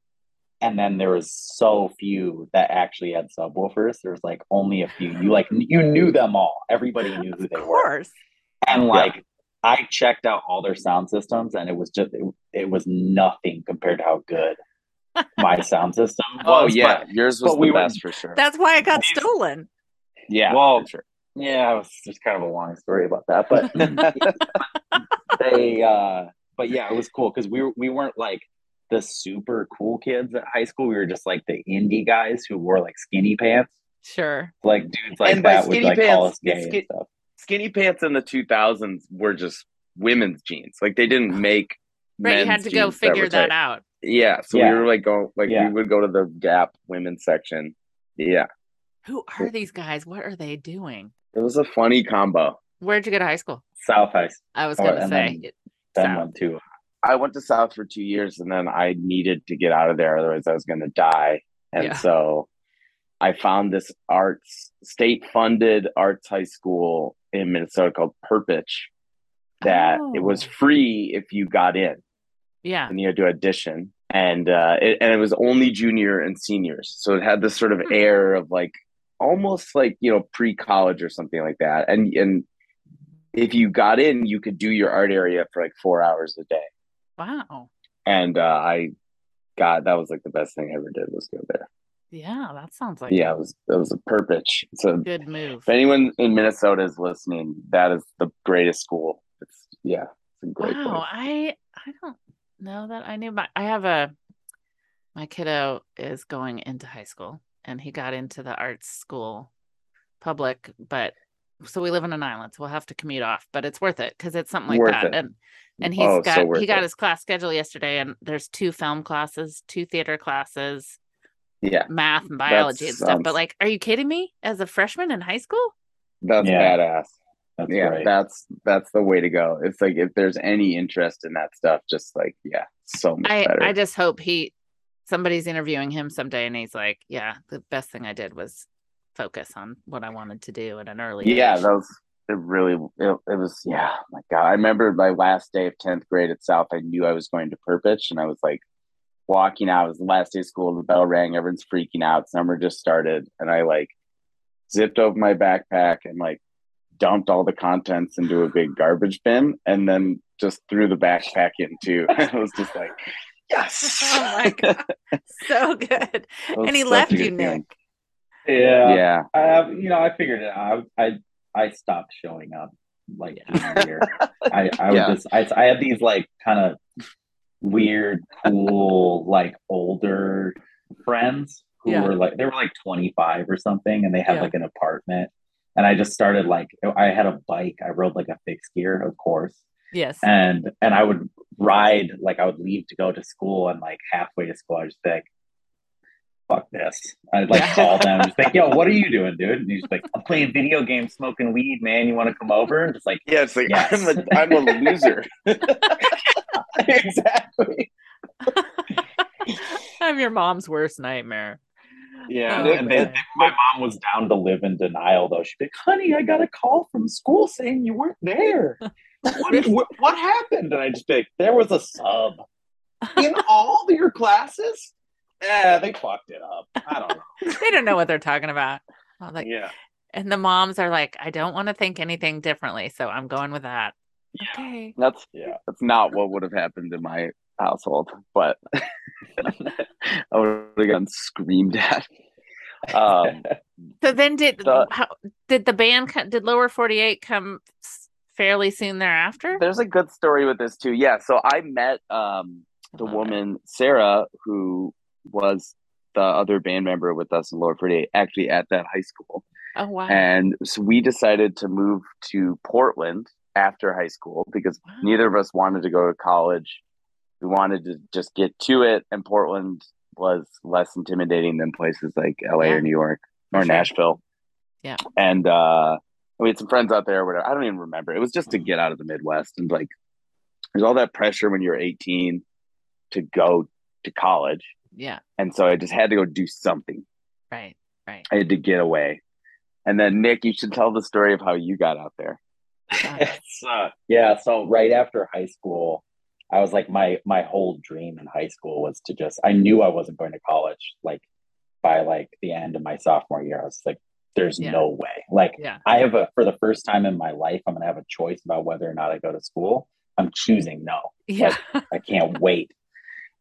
Speaker 1: and then there was so few that actually had subwoofers. There was like only a few. You like you knew them all. Everybody knew who they
Speaker 2: Of
Speaker 1: were. And like I checked out all their sound systems, and it was just it, it was nothing compared to how good my sound system was.
Speaker 3: Oh, yeah.
Speaker 1: But,
Speaker 3: Yours was the
Speaker 1: we were-
Speaker 3: best for sure.
Speaker 2: That's why it got
Speaker 1: These-
Speaker 2: stolen.
Speaker 3: yeah.
Speaker 1: Well,
Speaker 3: sure.
Speaker 1: Yeah, it was just kind of a long story about that, but they, uh, but yeah, it was cool because we were, we weren't like the super cool kids at high school. We were just like the indie guys who wore like skinny pants,
Speaker 2: Sure.
Speaker 1: like dudes like
Speaker 3: And
Speaker 1: that would
Speaker 3: skinny
Speaker 1: like call
Speaker 3: pants,
Speaker 1: us gay
Speaker 3: it's
Speaker 1: and stuff.
Speaker 3: Skinny pants in the 2000s were just women's jeans. Like they didn't make.
Speaker 2: Right. You had to go figure
Speaker 3: were
Speaker 2: that out.
Speaker 3: Yeah, so
Speaker 1: Yeah.
Speaker 3: we were like going like
Speaker 1: Yeah.
Speaker 3: we would go to the Gap women's section. Yeah,
Speaker 2: Who are these guys? What are they doing?
Speaker 3: it was a funny combo.
Speaker 2: Where'd you go to high school?
Speaker 1: South High
Speaker 2: I was gonna
Speaker 1: and
Speaker 2: say.
Speaker 1: then- then
Speaker 2: South.
Speaker 1: one too.
Speaker 3: I went to South for two years and then I needed to get out of there, otherwise I was going to die. And
Speaker 2: Yeah.
Speaker 3: so I found this arts state funded arts high school in Minnesota called Perpich that it was
Speaker 2: Oh.
Speaker 3: free if you got in
Speaker 2: Yeah.
Speaker 3: and you had to audition. And uh, it, and it was only junior and seniors, so it had this sort of
Speaker 2: Hmm.
Speaker 3: air of like almost like you know pre college or something like that. And and if you got in, you could do your art area for like four hours a day
Speaker 2: Wow.
Speaker 3: and uh, I got that was like the best thing I ever did was go there.
Speaker 2: Yeah, that sounds like
Speaker 3: yeah, it was it was a Perpich. So
Speaker 2: good move.
Speaker 3: if anyone in Minnesota is listening, that is the greatest school. It's yeah, it's a great
Speaker 2: Wow,
Speaker 3: place.
Speaker 2: I I don't know that I knew. My I have a my kiddo is going into high school, and he got into the arts school, public, but so we live on an island, so we'll have to commute off, but it's worth it because it's something like
Speaker 3: Worth
Speaker 2: that.
Speaker 3: it.
Speaker 2: And and he's
Speaker 3: Oh,
Speaker 2: got
Speaker 3: worth
Speaker 2: he got
Speaker 3: it.
Speaker 2: his class schedule yesterday, and there's two film classes, two theater classes,
Speaker 3: Yeah,
Speaker 2: math and biology and stuff. But like, are you kidding me? As a freshman in high school?
Speaker 3: that's
Speaker 1: Yeah.
Speaker 3: badass.
Speaker 1: That's
Speaker 3: yeah,
Speaker 1: right.
Speaker 3: that's that's the way to go. It's like if there's any interest in that stuff, just like yeah, so much
Speaker 2: I
Speaker 3: better.
Speaker 2: I just hope he somebody's interviewing him someday and he's like, yeah, the best thing I did was focus on what I wanted to do at an early
Speaker 3: yeah,
Speaker 2: age.
Speaker 3: that was it. Really, it, it was. Yeah, oh my God, I remember my last day of tenth grade at South. I knew I was going to Perpich, and I was like walking out. It was the last day of school. The bell rang. Everyone's freaking out. Summer just started, and I like zipped over my backpack and like dumped all the contents into a big garbage bin, and then just threw the backpack in too. it was just like, yes.
Speaker 2: Oh my God. so good. And he left you,
Speaker 3: good.
Speaker 2: Nick.
Speaker 1: yeah.
Speaker 3: Yeah.
Speaker 1: I have, you know, I figured it out. I, I, I stopped showing up like junior year. I, I
Speaker 3: Yeah.
Speaker 1: was just, I, I had these like kind of weird, cool, like older friends who
Speaker 2: Yeah.
Speaker 1: were like, they were like 25 or something, and they had
Speaker 2: Yeah.
Speaker 1: like an apartment. And I just started like, I had a bike. I rode like a fixed gear, of course.
Speaker 2: Yes.
Speaker 1: And, and I would ride, like, I would leave to go to school, and like halfway to school, I was like, fuck this. I'd like
Speaker 2: Yeah.
Speaker 1: call them, just like, yo, what are you doing, dude? And he's like, I'm playing video games, smoking weed, man. You want to come over? And just like,
Speaker 3: Yeah, it's like
Speaker 1: Yes.
Speaker 3: I'm a I'm a loser.
Speaker 1: exactly.
Speaker 2: I'm your mom's worst nightmare.
Speaker 1: Yeah.
Speaker 2: Oh,
Speaker 1: and then
Speaker 2: man.
Speaker 1: my mom was down to live in denial, though. She'd be like, honey, I got a call from school saying you weren't there. What, what, what happened? And I just be like, there was a sub in all of your classes. Yeah, they fucked it up. I don't know.
Speaker 2: They don't know what they're talking about. I'm like,
Speaker 1: yeah.
Speaker 2: and the moms are like, I don't want to think anything differently, so I'm going with that.
Speaker 1: Yeah.
Speaker 2: Okay.
Speaker 3: That's
Speaker 1: Yeah.
Speaker 3: that's not what would have happened in my household, but I would have gotten screamed at. Um,
Speaker 2: So then did
Speaker 3: The-
Speaker 2: how did the band co- did Lower 48 come fairly soon thereafter?
Speaker 3: there's a good story with this too. Yeah, so I met um, the
Speaker 2: Love it.
Speaker 3: woman Sarah, who was the other band member with us in Lower 48, actually at that high school.
Speaker 2: Oh wow.
Speaker 3: And so we decided to move to Portland after high school because
Speaker 2: Wow.
Speaker 3: neither of us wanted to go to college. We wanted to just get to it, and Portland was less intimidating than places like LA
Speaker 2: Yeah.
Speaker 3: or New York or
Speaker 2: sure.
Speaker 3: Nashville.
Speaker 2: Yeah.
Speaker 3: And uh, we had some friends out there, or whatever. I don't even remember. It was just to get out of the Midwest. And like, there's all that pressure when you're 18 to go to college.
Speaker 2: Yeah.
Speaker 3: And so I just had to go do something.
Speaker 2: Right. Right.
Speaker 3: I had to get away. And then, Nick, you should tell the story of how you got out there.
Speaker 1: Uh, yeah. So right after high school, I was like, my my whole dream in high school was to just. I knew I wasn't going to college. Like by like the end of my sophomore year, I was like, "There's
Speaker 2: Yeah.
Speaker 1: no way." Like
Speaker 2: Yeah.
Speaker 1: I have a for the first time in my life, I'm gonna have a choice about whether or not I go to school. I'm choosing no.
Speaker 2: Yeah.
Speaker 1: I can't wait.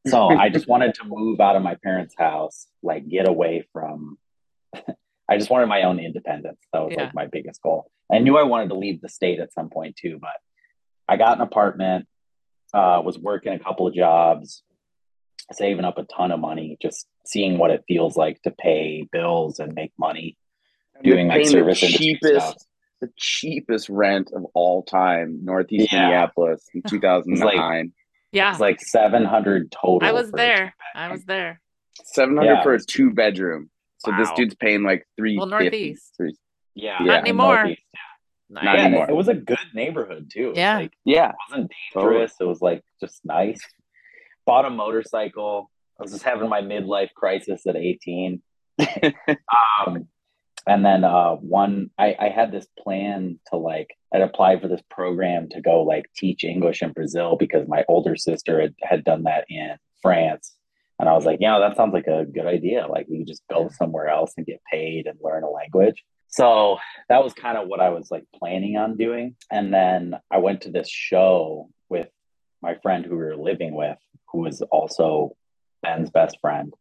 Speaker 1: So I just wanted to move out of my parents' house, like get away from. I just wanted my own independence. That was
Speaker 2: Yeah.
Speaker 1: like my biggest goal. I knew I wanted to leave the state at some point too, but I got an apartment, uh, was working a couple of jobs, saving up a ton of money, just seeing what it feels like to pay bills and make money doing like
Speaker 3: Paying the
Speaker 1: service
Speaker 3: cheapest, the cheapest rent of all time, Northeast
Speaker 1: Yeah.
Speaker 3: Minneapolis in 2009.
Speaker 2: Yeah.
Speaker 1: It's like 700 total.
Speaker 2: I was there. I was there.
Speaker 3: 700
Speaker 1: Yeah.
Speaker 3: for a two bedroom. So this dude's paying like three.
Speaker 2: Well, Northeast.
Speaker 1: Yeah.
Speaker 3: Not
Speaker 2: anymore.
Speaker 1: Northeast.
Speaker 2: Nice.
Speaker 3: Not
Speaker 1: Yeah,
Speaker 3: anymore.
Speaker 1: it was a good neighborhood too.
Speaker 2: Yeah.
Speaker 1: like,
Speaker 3: Yeah.
Speaker 1: it wasn't dangerous. It was like just nice. Bought a motorcycle. I was just having my midlife crisis at 18. um, and then uh, one, I, I had this plan to like, I'd applied for this program to go like teach English in Brazil because my older sister had, had done that in France. And I was like, yeah, that sounds like a good idea. Like we could just go somewhere else and get paid and learn a language. So that was kind of what I was like planning on doing. And then I went to this show with my friend who we were living with, who was also Ben's best friend.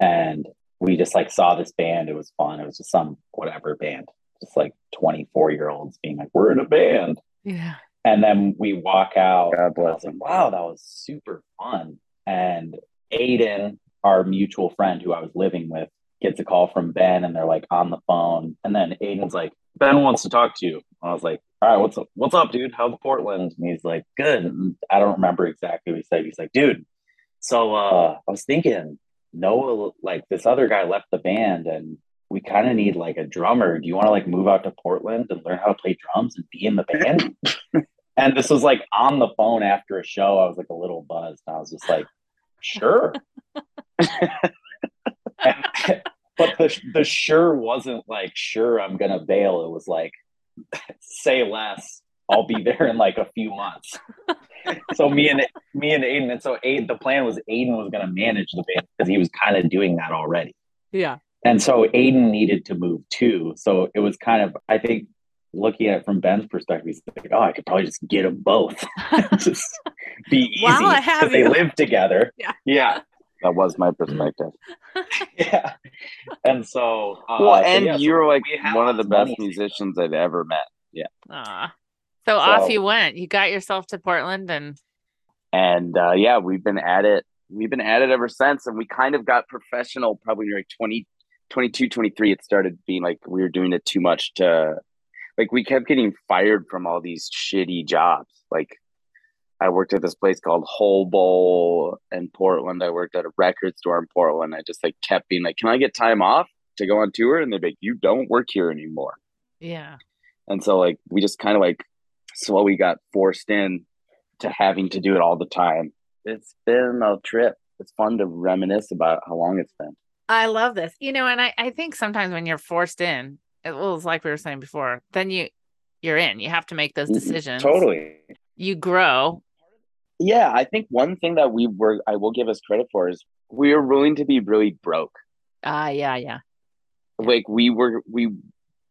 Speaker 1: And we just like saw this band. It was fun. It was just some whatever band, just like 24 year olds being like, we're in a band.
Speaker 2: Yeah.
Speaker 1: And then we walk out.
Speaker 3: God
Speaker 1: and I
Speaker 3: bless
Speaker 1: was like,
Speaker 3: him.
Speaker 1: wow, that was super fun. And Aiden, our mutual friend who I was living with, gets a call from Ben and they're like on the phone. And then Aiden's like, Ben wants to talk to you. I was like, all right, what's up? What's up, dude? How's Portland? And he's like, good. And I don't remember exactly what he said. He's like, dude, so uh, I was thinking, Noah, like this other guy left the band and we kind of need like a drummer. Do you want to like move out to Portland and learn how to play drums and be in the band? and this was like on the phone after a show. I was like a little buzzed. And I was just like, sure. And- but the, the sure wasn't like, sure, I'm going to bail. It was like, say less. I'll be there in like a few months. So me and me and Aiden, and so Aiden, the plan was Aiden was going to manage the band because he was kind of doing that already.
Speaker 2: Yeah.
Speaker 1: And so Aiden needed to move too. So it was kind of, I think, looking at it from Ben's perspective, he's like, oh, I could probably just get them both. just be easy.
Speaker 2: While I have
Speaker 1: 'cause they
Speaker 2: you.
Speaker 1: live together.
Speaker 2: Yeah.
Speaker 1: Yeah.
Speaker 3: That was my perspective.
Speaker 1: Yeah. And so, uh,
Speaker 3: well,
Speaker 1: so
Speaker 3: and
Speaker 1: yeah, so
Speaker 3: you're like
Speaker 1: we
Speaker 3: one of the best
Speaker 1: money saved
Speaker 3: musicians I've ever met. Yeah.
Speaker 2: Aw. So, off you went. You got yourself to Portland and
Speaker 3: and uh, yeah, we've been at it. We've been at it ever since, and we kind of got professional probably like 20, 22, 23. It started being like we were doing it too much to, like, we kept getting fired from all these shitty jobs. Like, I worked at this place called Whole Bowl in Portland. I worked at a record store in Portland. I just like kept being like, "Can I get time off to go on tour?" And they'd be like, "You don't work here anymore."
Speaker 2: yeah.
Speaker 3: And so like we just kind of like slowly got forced in to having to do it all the time. It's been a trip. It's fun to reminisce about how long it's been.
Speaker 2: I love this. You know, and I, I think sometimes when you're forced in, it was like we were saying before, then you you're in. You have to make those decisions.
Speaker 3: Totally.
Speaker 2: You grow.
Speaker 3: Yeah, I think one thing that we were I will give us credit for is we were willing to be really broke.
Speaker 2: Ah, yeah, yeah.
Speaker 3: Like we were we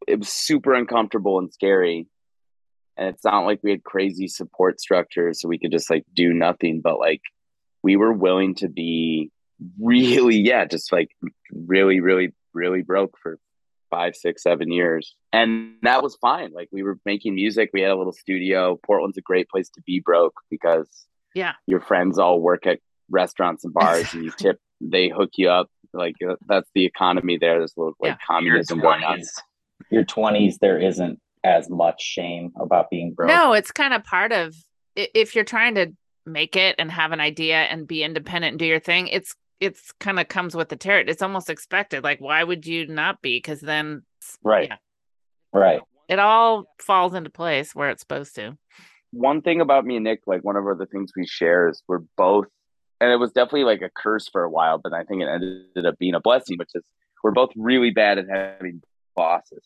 Speaker 3: it was super uncomfortable and scary. And it's not like we had crazy support structures so we could just like do nothing, but like we were willing to be really, yeah, just like really, really, really broke for five, six, seven years. And that was fine. Like we were making music, we had a little studio. Portland's a great place to be broke because
Speaker 2: Yeah.
Speaker 3: your friends all work at restaurants and bars and you tip, they hook you up. Like that's the economy there. There's a little like
Speaker 2: Yeah.
Speaker 3: communism going on.
Speaker 1: your 20s, there isn't as much shame about being broke.
Speaker 2: No, it's kind of part of if you're trying to make it and have an idea and be independent and do your thing, it's it's kind of comes with the territory. It's almost expected. Like, why would you not be? Because then
Speaker 1: Right.
Speaker 2: Yeah.
Speaker 1: Right.
Speaker 2: it all falls into place where it's supposed to.
Speaker 3: one thing about me and Nick, like one of the things we share is we're both, and it was definitely like a curse for a while, but I think it ended up being a blessing, which is we're both really bad at having bosses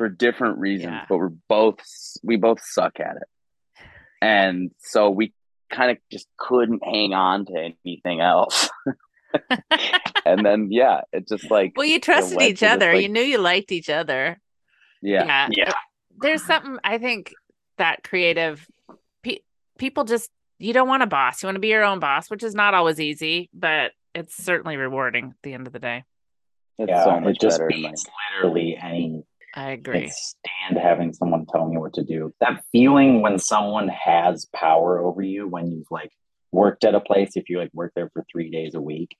Speaker 3: for different reasons,
Speaker 2: Yeah.
Speaker 3: but we're both, we both suck at it. And so we kind of just couldn't hang on to anything else. and then, yeah, it just like,
Speaker 2: Well, you trusted each
Speaker 3: to this,
Speaker 2: other.
Speaker 3: like-
Speaker 2: you knew you liked each other.
Speaker 3: yeah,
Speaker 1: Yeah.
Speaker 2: There's something I think that creative pe- people just you don't want a boss. You want to be your own boss, which is not always easy, but it's certainly rewarding at the end of the day.
Speaker 3: It's
Speaker 1: yeah,
Speaker 3: so much
Speaker 1: it just
Speaker 3: better. in my-
Speaker 1: beats literally any
Speaker 2: I agree.
Speaker 1: can't stand having someone tell me what to do. That feeling when someone has power over you, when you've like worked at a place, if you like work there for three days a week,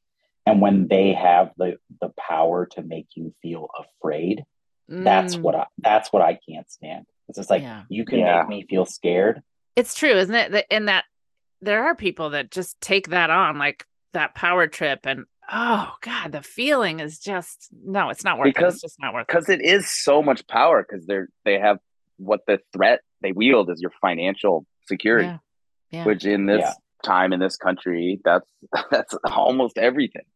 Speaker 1: and when they have the the power to make you feel afraid, that's
Speaker 2: Mm,
Speaker 1: what I that's what I can't stand. It's just like
Speaker 2: Yeah.
Speaker 1: you can
Speaker 3: Yeah.
Speaker 1: make me feel scared.
Speaker 2: It's true, isn't it? That in that there are people that just take that on, like that power trip, and oh god, the feeling is just no, it's not worth it.
Speaker 3: Because-
Speaker 2: It's just not worth it.
Speaker 3: it is so much power because they're they have what the threat they wield is your financial security
Speaker 2: Yeah. Yeah.
Speaker 3: which in this
Speaker 1: Yeah.
Speaker 3: time in this country that's that's almost everything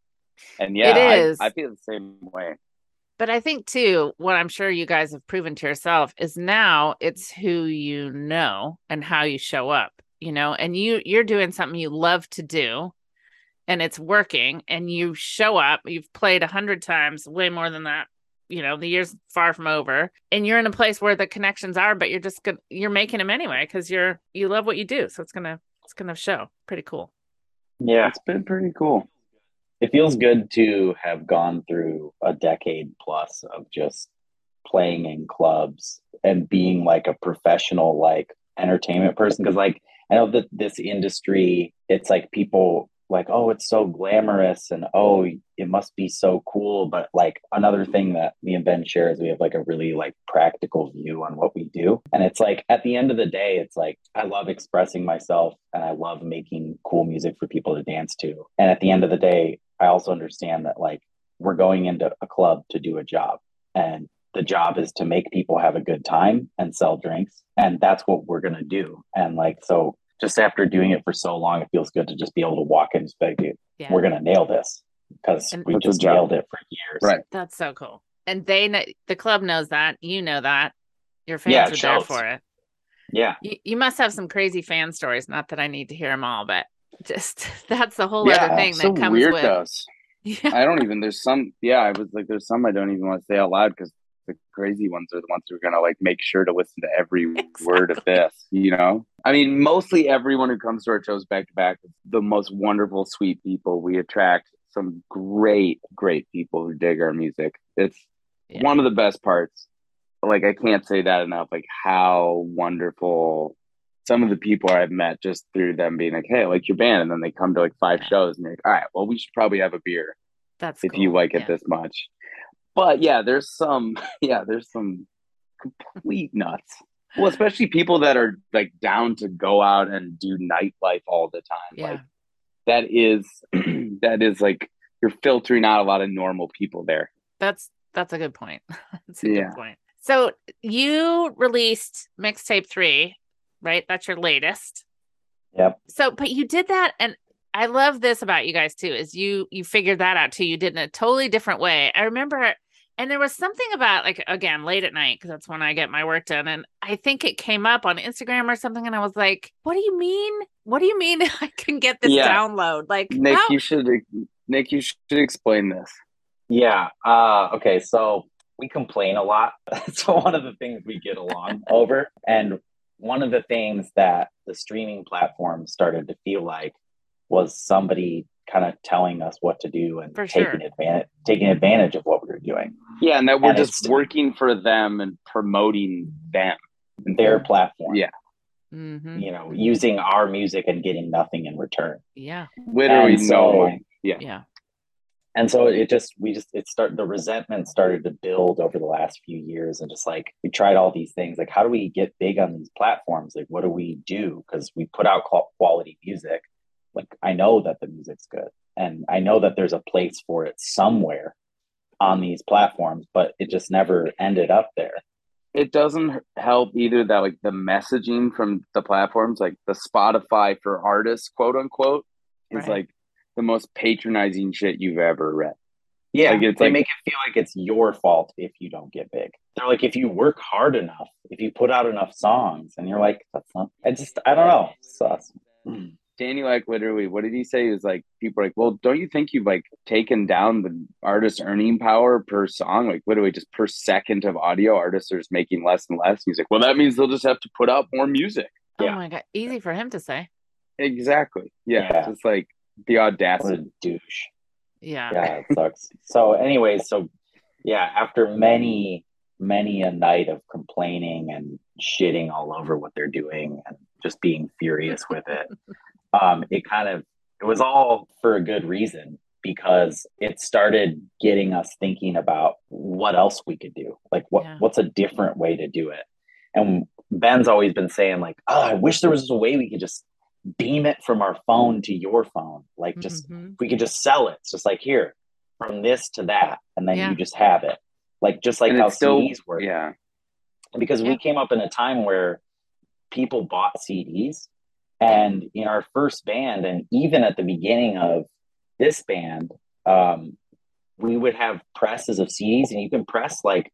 Speaker 3: and yeah
Speaker 2: It
Speaker 3: I- I, feel the same way
Speaker 2: But I think too, what I'm sure you guys have proven to yourself is now it's who you know and how you show up, you know, and you you're doing something you love to do and it's working and you show up, you've played a hundred times, way more than that, you know, the year's far from over, and you're in a place where the connections are, but you're just gonna you're making them anyway because you're you love what you do. So it's gonna it's gonna show. Pretty cool.
Speaker 1: Yeah,
Speaker 3: it's been pretty cool
Speaker 1: it feels good to have gone through a decade plus of just playing in clubs and being like a professional like entertainment person because like i know that this industry it's like people like oh it's so glamorous and oh it must be so cool. But like another thing that me and ben share is we have like a really like practical view on what we do. And it's like at the end of the day it's like i love expressing myself and i love making cool music for people to dance to. And at the end of the day i also understand that like we're going into a club to do a job. And the job is to make people have a good time and sell drinks. And that's what we're going to do. And like so just after doing it for so long it feels good to just be able to walk in and say dude
Speaker 2: Yeah.
Speaker 1: we're going to nail this because we
Speaker 3: That's
Speaker 1: just nailed it for years
Speaker 3: Right.
Speaker 2: That's so cool. And they know the club knows that. You know that. Your fans
Speaker 1: Yeah,
Speaker 2: are
Speaker 1: it
Speaker 2: there for it.
Speaker 1: yeah
Speaker 2: You, you must have some crazy fan stories. Not that I need to hear them all, but just that's the whole
Speaker 3: yeah
Speaker 2: other thing
Speaker 3: so
Speaker 2: that comes
Speaker 3: weird
Speaker 2: with.
Speaker 3: those
Speaker 2: Yeah.
Speaker 3: i don't even there's some yeah i was like there's some i don't even want to say out loud because the crazy ones are the ones who are gonna like make sure to listen to every word of this you know i mean mostly everyone who comes to our shows back to back is the most wonderful sweet people we attract some great great people who dig our music it's
Speaker 2: Yeah.
Speaker 3: one of the best parts like i can't say that enough like how wonderful some of the people i've met just through them being like hey I like your band and then they come to like five
Speaker 2: Yeah.
Speaker 3: shows and you're like all right well we should probably have a beer
Speaker 2: That's
Speaker 3: if
Speaker 2: cool.
Speaker 3: you like it this much. But yeah, there's some yeah, there's some complete nuts. Well, especially people that are like down to go out and do nightlife all the time.
Speaker 2: Yeah.
Speaker 3: Like that is that is like you're filtering out a lot of normal people there.
Speaker 2: That's that's a good point. that's a
Speaker 3: Yeah.
Speaker 2: good point. So you released mixtape three, right? That's your latest.
Speaker 1: Yep.
Speaker 2: So, but you did that, and I love this about you guys too. Is you you figured that out too? You did in a totally different way. I remember, and there was something about like again late at night because that's when I get my work done, and I think it came up on Instagram or something, and I was like, "What do you mean? What do you mean I can get this
Speaker 3: Yeah.
Speaker 2: download? Like,
Speaker 3: Nick,
Speaker 2: how-
Speaker 3: you should Nick, you should explain this.
Speaker 1: Yeah. Uh, okay. So we complain a lot. It's one of the things we get along over. And one of the things that the streaming platform started to feel like was somebody kind of telling us what to do and
Speaker 2: For
Speaker 1: taking
Speaker 2: sure.
Speaker 1: advantage taking advantage of what we were doing.
Speaker 3: Yeah, and that we're
Speaker 1: And
Speaker 3: just working for them and promoting them.
Speaker 1: Their platform.
Speaker 3: Yeah.
Speaker 2: Mhm.
Speaker 1: You know, using our music and getting nothing in return.
Speaker 2: yeah,
Speaker 3: Literally
Speaker 1: And
Speaker 3: no
Speaker 1: so-
Speaker 3: money. Yeah.
Speaker 2: yeah,
Speaker 1: and so it just we just it started the resentment started to build over the last few years and just like we tried all these things like how do we get big on these platforms like what do we do because we put out quality music like i know that the music's good and i know that there's a place for it somewhere on these platforms but it just never ended up there.
Speaker 3: It doesn't help either that like the messaging from the platforms like the spotify for artists quote unquote is
Speaker 2: Right.
Speaker 3: like the most patronizing shit you've ever read.
Speaker 1: Yeah
Speaker 3: Like, it's
Speaker 1: they
Speaker 3: like-
Speaker 1: make it feel like it's your fault if you don't get big. They're like if you work hard enough if you put out enough songs and you're like that's not i just i don't know sus hmm.
Speaker 3: Danny like literally what did he say? Is like people are like well don't you think you've like taken down the artist earning power per song? Like literally just per second of audio artists are just making less and less he's like well that means they'll just have to put out more music.
Speaker 2: Oh
Speaker 1: Yeah.
Speaker 2: my god, easy for him to say.
Speaker 3: exactly. Yeah,
Speaker 1: Yeah.
Speaker 3: it's just like the
Speaker 1: what
Speaker 3: audacity
Speaker 1: douche.
Speaker 2: Yeah.
Speaker 1: yeah it sucks. So anyways so yeah after many many a night of complaining and shitting all over what they're doing and just being furious with it um it kind of it was all for a good reason because it started getting us thinking about what else we could do like what
Speaker 2: Yeah.
Speaker 1: what's a different way to do it and ben's always been saying like oh i wish there was a way we could just beam it from our phone to your phone like just
Speaker 2: Mhm.
Speaker 1: we could just sell it. It's just like here, from this to that, and then
Speaker 2: Yeah.
Speaker 1: you just have it. Like just like
Speaker 3: And
Speaker 1: how
Speaker 3: still-
Speaker 1: CDs work.
Speaker 3: Yeah.
Speaker 1: Because
Speaker 2: Yeah.
Speaker 1: we came up in a time where people bought CDs, and in our first band, and even at the beginning of this band, um, we would have presses of CDs, and you can press like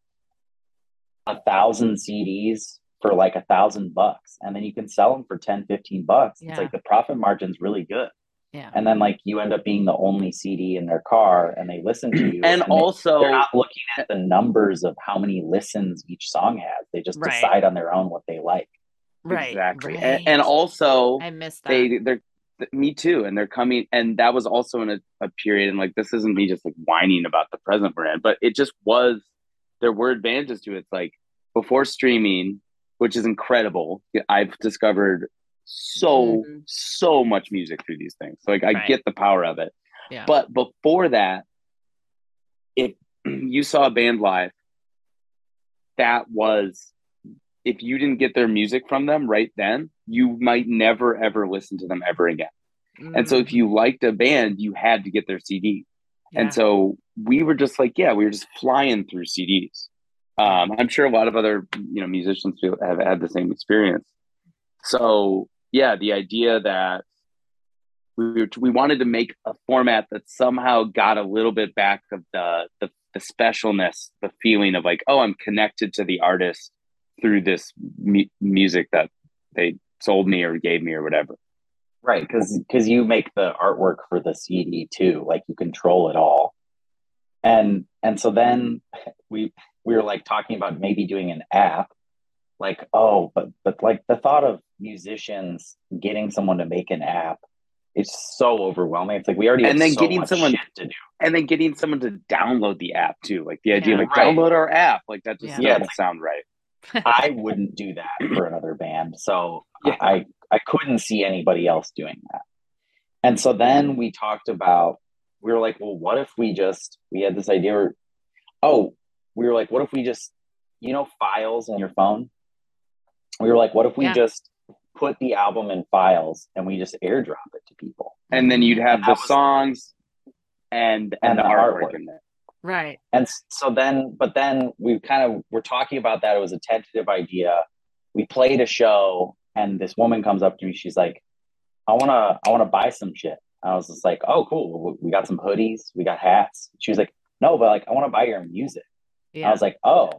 Speaker 1: a thousand CDs for like a thousand bucks, and then you can sell them for 10, 15 bucks.
Speaker 2: Yeah.
Speaker 1: It's like the profit margin's really good
Speaker 2: Yeah.
Speaker 1: and then like you end up being the only CD in their car, and they listen to you.
Speaker 3: And
Speaker 1: they-
Speaker 3: also,
Speaker 1: they're not looking at the numbers of how many listens each song has. They just
Speaker 2: Right.
Speaker 1: decide on their own what they like.
Speaker 2: Right.
Speaker 3: exactly.
Speaker 2: Right.
Speaker 3: And, and also,
Speaker 2: I missed that.
Speaker 3: they they're me too and they're coming and that was also in a, a period and like this isn't me just like whining about the present we're in but it just was there were advantages to it it's like before streaming which is incredible i've discovered so
Speaker 2: Mhm.
Speaker 3: so much music through these things so like i
Speaker 2: Right.
Speaker 3: get the power of it
Speaker 2: Yeah.
Speaker 3: but before that if you saw a band live that was if you didn't get their music from them right then you might never ever listen to them ever again. And so if
Speaker 2: Mhm.
Speaker 3: you liked a band you had to get their cd
Speaker 2: Yeah.
Speaker 3: and so we were just like yeah we were just flying through cds um, i'm sure a lot of other you know musicians have had the same experience. So yeah the idea that we, were, we wanted to make a format that somehow got a little bit back of the, the the specialness the feeling of like oh i'm connected to the artist through this mu- music that they sold me or gave me or whatever
Speaker 1: Right, because because you make the artwork for the CD too, like you control it all, and and so then we we were like talking about maybe doing an app, like oh, but but like the thought of musicians getting someone to make an app is so overwhelming. It's like we already
Speaker 3: And
Speaker 1: have
Speaker 3: then
Speaker 1: so
Speaker 3: getting
Speaker 1: much
Speaker 3: someone-
Speaker 1: shit to do.
Speaker 3: and then getting someone to download the app too like the idea
Speaker 2: Yeah.
Speaker 3: of like
Speaker 1: Right.
Speaker 3: download our app like that just
Speaker 2: Yeah.
Speaker 3: doesn't sound right
Speaker 1: I wouldn't do that for another band. So
Speaker 3: Yeah.
Speaker 1: I I couldn't see anybody else doing that. And so then we talked about we were like, well, what if we just we had this idea where oh, we were like, what if we just you know files on your phone? We were like, what if we
Speaker 2: Yeah.
Speaker 1: just put the album in files and we just airdrop it to people?
Speaker 3: and then you'd have
Speaker 1: And
Speaker 3: the
Speaker 1: that was-
Speaker 3: songs and and,
Speaker 1: And
Speaker 3: the
Speaker 1: the
Speaker 3: artwork,
Speaker 1: artwork.
Speaker 3: in there
Speaker 2: right.
Speaker 1: And so then, but then we kind of were talking about that. It was a tentative idea. We played a show, and this woman comes up to me. She's like, "I wanna, I wanna buy some shit." I was just like, "Oh, cool. We- got some hoodies. We got hats." She was like, "No, but like, I want to buy your music."
Speaker 2: Yeah.
Speaker 1: I was like, "Oh,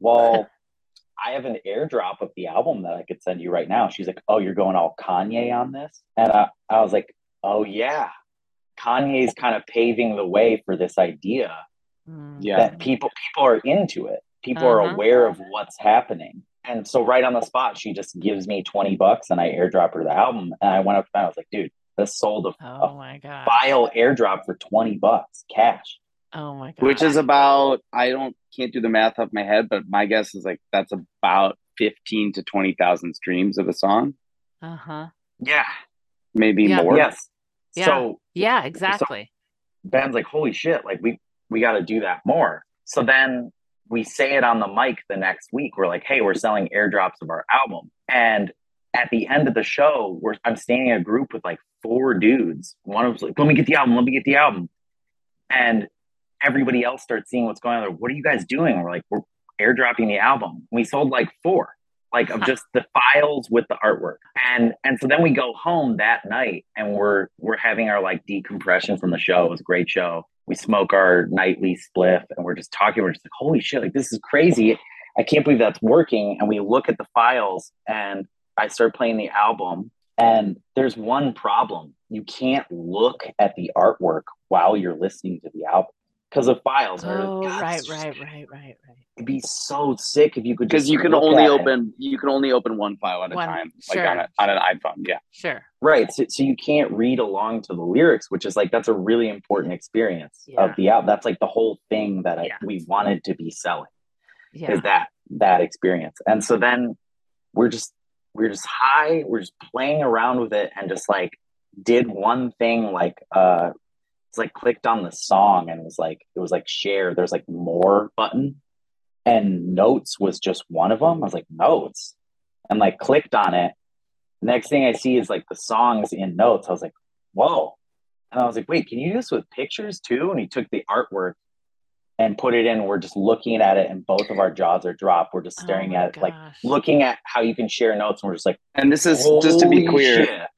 Speaker 1: well, I have an airdrop of the album that I could send you right now." She's like, "Oh, you're going all Kanye on this?" And I, I was like, "Oh yeah." Kanye's kind of paving the way for this idea
Speaker 2: Mm.
Speaker 3: yeah
Speaker 1: that people people are into it. People are
Speaker 2: Uh-huh.
Speaker 1: aware of what's happening. And so right on the spot, she just gives me 20 bucks and I airdrop her the album. And I went up to her, I was like, dude, this sold a,
Speaker 2: Oh my god.
Speaker 1: file airdrop for 20 bucks cash.
Speaker 2: Oh my god.
Speaker 3: which is about i don't can't do the math off my head but my guess is like that's about 15 to 20,000 streams of a song
Speaker 2: uh huh.
Speaker 1: Yeah.
Speaker 3: maybe
Speaker 2: Yeah.
Speaker 3: more
Speaker 1: Yes.
Speaker 2: Yeah.
Speaker 1: So
Speaker 2: Yeah. Exactly.
Speaker 1: Ben's like, holy shit, like we we got to do that more. So then we say it on the mic the next week. We're like, hey, we're selling airdrops of our album. And at the end of the show, we're I'm standing in a group with like four dudes. One of them's like, let me get the album, let me get the album. And everybody else starts seeing what's going on. They're, what are you guys doing? We're like, we're airdropping the album. We sold like four, like of just the files with the artwork. And and so then we go home that night and we're we're having our like decompression from the show. It was a great show. We smoke our nightly spliff and we're just talking. We're just like, holy shit, like this is crazy. I can't believe that's working. And we look at the files and I start playing the album. And there's one problem. You can't look at the artwork while you're listening to the album. Because of files.
Speaker 2: Oh,
Speaker 1: God,
Speaker 2: right, right, right, right, right.
Speaker 1: It'd be so sick if you could
Speaker 3: because you can only
Speaker 1: at it.
Speaker 3: open you can only open one file at a
Speaker 2: One-
Speaker 3: time,
Speaker 2: sure.
Speaker 3: like on, a, on an iPhone. Yeah,
Speaker 2: Sure.
Speaker 1: right. So, so you can't read along to the lyrics, which is like that's a really important experience
Speaker 2: Yeah.
Speaker 1: of the album. That's like the whole thing that I,
Speaker 2: Yeah.
Speaker 1: we wanted to be selling.
Speaker 2: Yeah.
Speaker 1: is that that experience. And so then we're just we're just high, we're just playing around with it and just like did one thing like uh it's like clicked on the song and it was like it was like share, there's like more button and notes was just one of them. I was like notes and like clicked on it. Next thing I see is like the songs in notes. I was like, whoa. And I was like, wait, can you do this with pictures too? And he took the artwork and put it in. We're just looking at it, and both of our jaws are dropped. We're just
Speaker 2: Oh
Speaker 1: staring
Speaker 2: my
Speaker 1: at it, like looking at how you can share notes, and we're just like,
Speaker 3: and this is just to be clear.
Speaker 1: shit."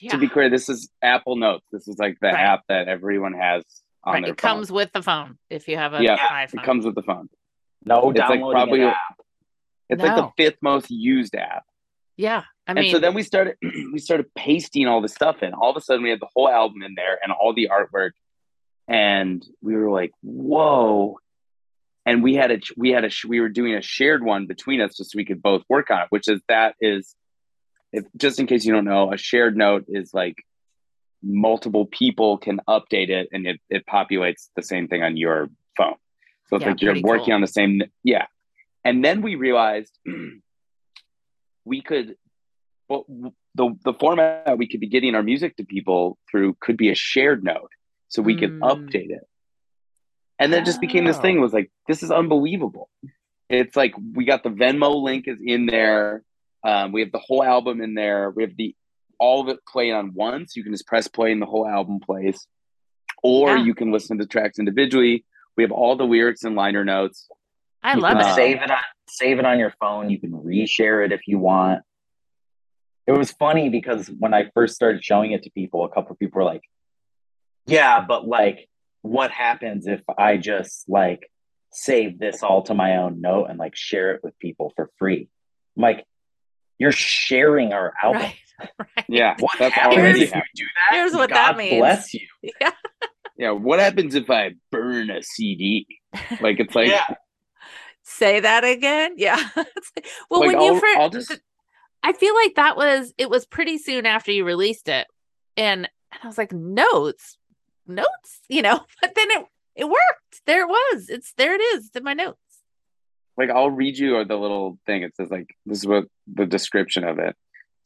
Speaker 2: Yeah.
Speaker 3: To be clear, this is Apple Notes. This is like the
Speaker 2: Right.
Speaker 3: app that everyone has on
Speaker 2: Right.
Speaker 3: their
Speaker 2: It comes with the phone if you have an
Speaker 3: Yeah,
Speaker 2: iPhone.
Speaker 3: phone. It comes with the phone.
Speaker 1: no
Speaker 3: It's like probably-
Speaker 1: an app.
Speaker 3: It's like the fifth most used app.
Speaker 2: yeah. I
Speaker 3: and
Speaker 2: mean,
Speaker 3: so then we started we started pasting all the stuff in. All of a sudden we had the whole album in there and all the artwork. And we were like, whoa. And we had a we had a we were doing a shared one between us just so we could both work on it, which is that is if just in case you don't know, a shared note is like multiple people can update it and it, it populates the same thing on your phone. So it's
Speaker 2: Yeah,
Speaker 3: like you're working
Speaker 2: cool.
Speaker 3: on the same yeah. And then we realized we could well the the format we could be getting our music to people through could be a shared note so we could
Speaker 2: Mm.
Speaker 3: update it and then it just became this thing was like this is unbelievable it's like we got the venmo link is in there um, we have the whole album in there we have the all of it played on once. you can just press play and the whole album plays or
Speaker 2: Yeah.
Speaker 3: you can listen to tracks individually we have all the lyrics and liner notes
Speaker 2: I love
Speaker 1: can
Speaker 2: it.
Speaker 3: Uh,
Speaker 1: save it on save it on your phone. You can reshare it if you want. It was funny because when I first started showing it to people, a couple of people were like, "Yeah, but like, what happens if I just like save this all to my own note and like share it with people for free?" I'm like, "You're sharing our album.
Speaker 2: Right. Right.
Speaker 3: yeah
Speaker 1: What
Speaker 3: that's
Speaker 1: happens
Speaker 3: already
Speaker 1: if you do that?
Speaker 2: Here's what
Speaker 1: God
Speaker 2: that means.
Speaker 1: Bless you.
Speaker 2: Yeah.
Speaker 3: yeah what happens if i burn a cd like it's like
Speaker 1: yeah,
Speaker 2: Say that again. Yeah. Well,
Speaker 3: like
Speaker 2: when
Speaker 3: I'll,
Speaker 2: you first,
Speaker 3: I'll just
Speaker 2: I feel like that was it was pretty soon after you released it, and I was like, notes, notes, you know. But then it it worked. There it was. It's there. It is in my notes.
Speaker 3: Like I'll read you the little thing. It says like this is what the description of it.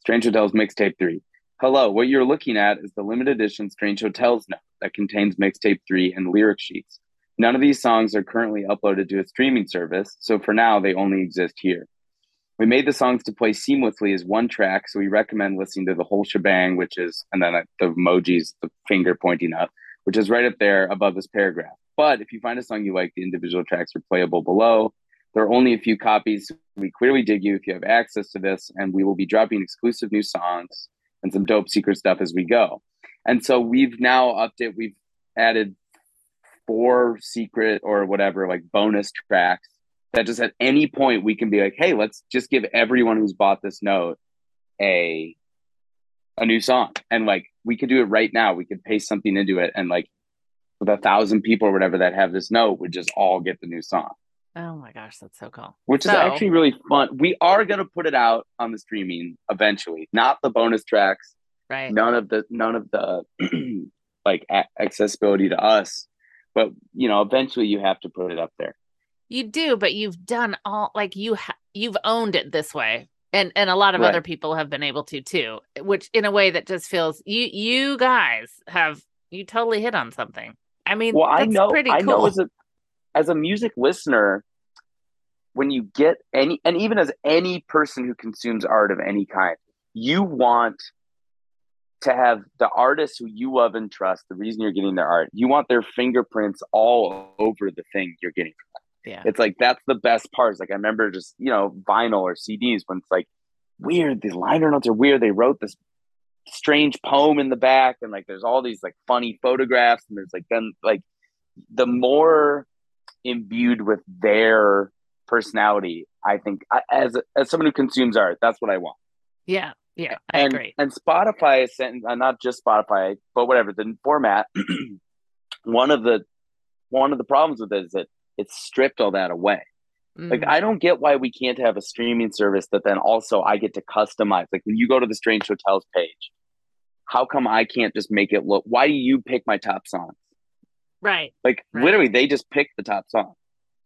Speaker 3: Strange Hotels mixtape three. Hello, what you're looking at is the limited edition Strange Hotels note that contains mixtape three and lyric sheets. None of these songs are currently uploaded to a streaming service, so for now they only exist here. We made the songs to play seamlessly as one track, so we recommend listening to the whole shebang, which is, and then the emojis, the finger pointing up, which is right up there above this paragraph. But if you find a song you like, the individual tracks are playable below. There are only a few copies. We clearly dig you if you have access to this, and we will be dropping exclusive new songs and some dope secret stuff as we go. And so we've now upped it. We've added four secret or whatever, like bonus tracks that just at any point we can be like, hey, let's just give everyone who's bought this note a a new song. And like we could do it right now. We could paste something into it and like with a thousand people or whatever that have this note would just all get the new song.
Speaker 2: Oh my gosh, that's so cool.
Speaker 3: Which is actually really fun. We are gonna put it out on the streaming eventually. Not the bonus tracks,
Speaker 2: Right.
Speaker 3: none of the none of the like accessibility to us but you know eventually you have to put it up there
Speaker 2: You do, but you've done all like you ha- you've owned it this way. And and a lot of
Speaker 3: Right.
Speaker 2: other people have been able to too, which in a way that just feels you you guys have you totally hit on something. I mean,
Speaker 3: well i know
Speaker 2: pretty
Speaker 3: i
Speaker 2: cool.
Speaker 3: know as a as a music listener when you get any and even as any person who consumes art of any kind you want to have the artists who you love and trust the reason you're getting their art you want their fingerprints all over the thing you're getting
Speaker 2: yeah.
Speaker 3: it's like that's the best parts. Like I remember just you know vinyl or CDs when it's like weird. These liner notes are weird. They wrote this strange poem in the back, and like there's all these like funny photographs, and there's like then like the more imbued with their personality. I think I, as as someone who consumes art, that's what I want.
Speaker 2: Yeah. Yeah. I
Speaker 3: and
Speaker 2: agree.
Speaker 3: and Spotify is sent, uh, not just Spotify, but whatever the format. one of the one of the problems with it is that it's stripped all that away. Like
Speaker 2: Mm.
Speaker 3: I don't get why we can't have a streaming service that then also I get to customize. Like when you go to the Strange Hotels page, how come I can't just make it look? Why do you pick my top songs?
Speaker 2: right.
Speaker 3: Like
Speaker 2: Right.
Speaker 3: literally, they just pick the top song.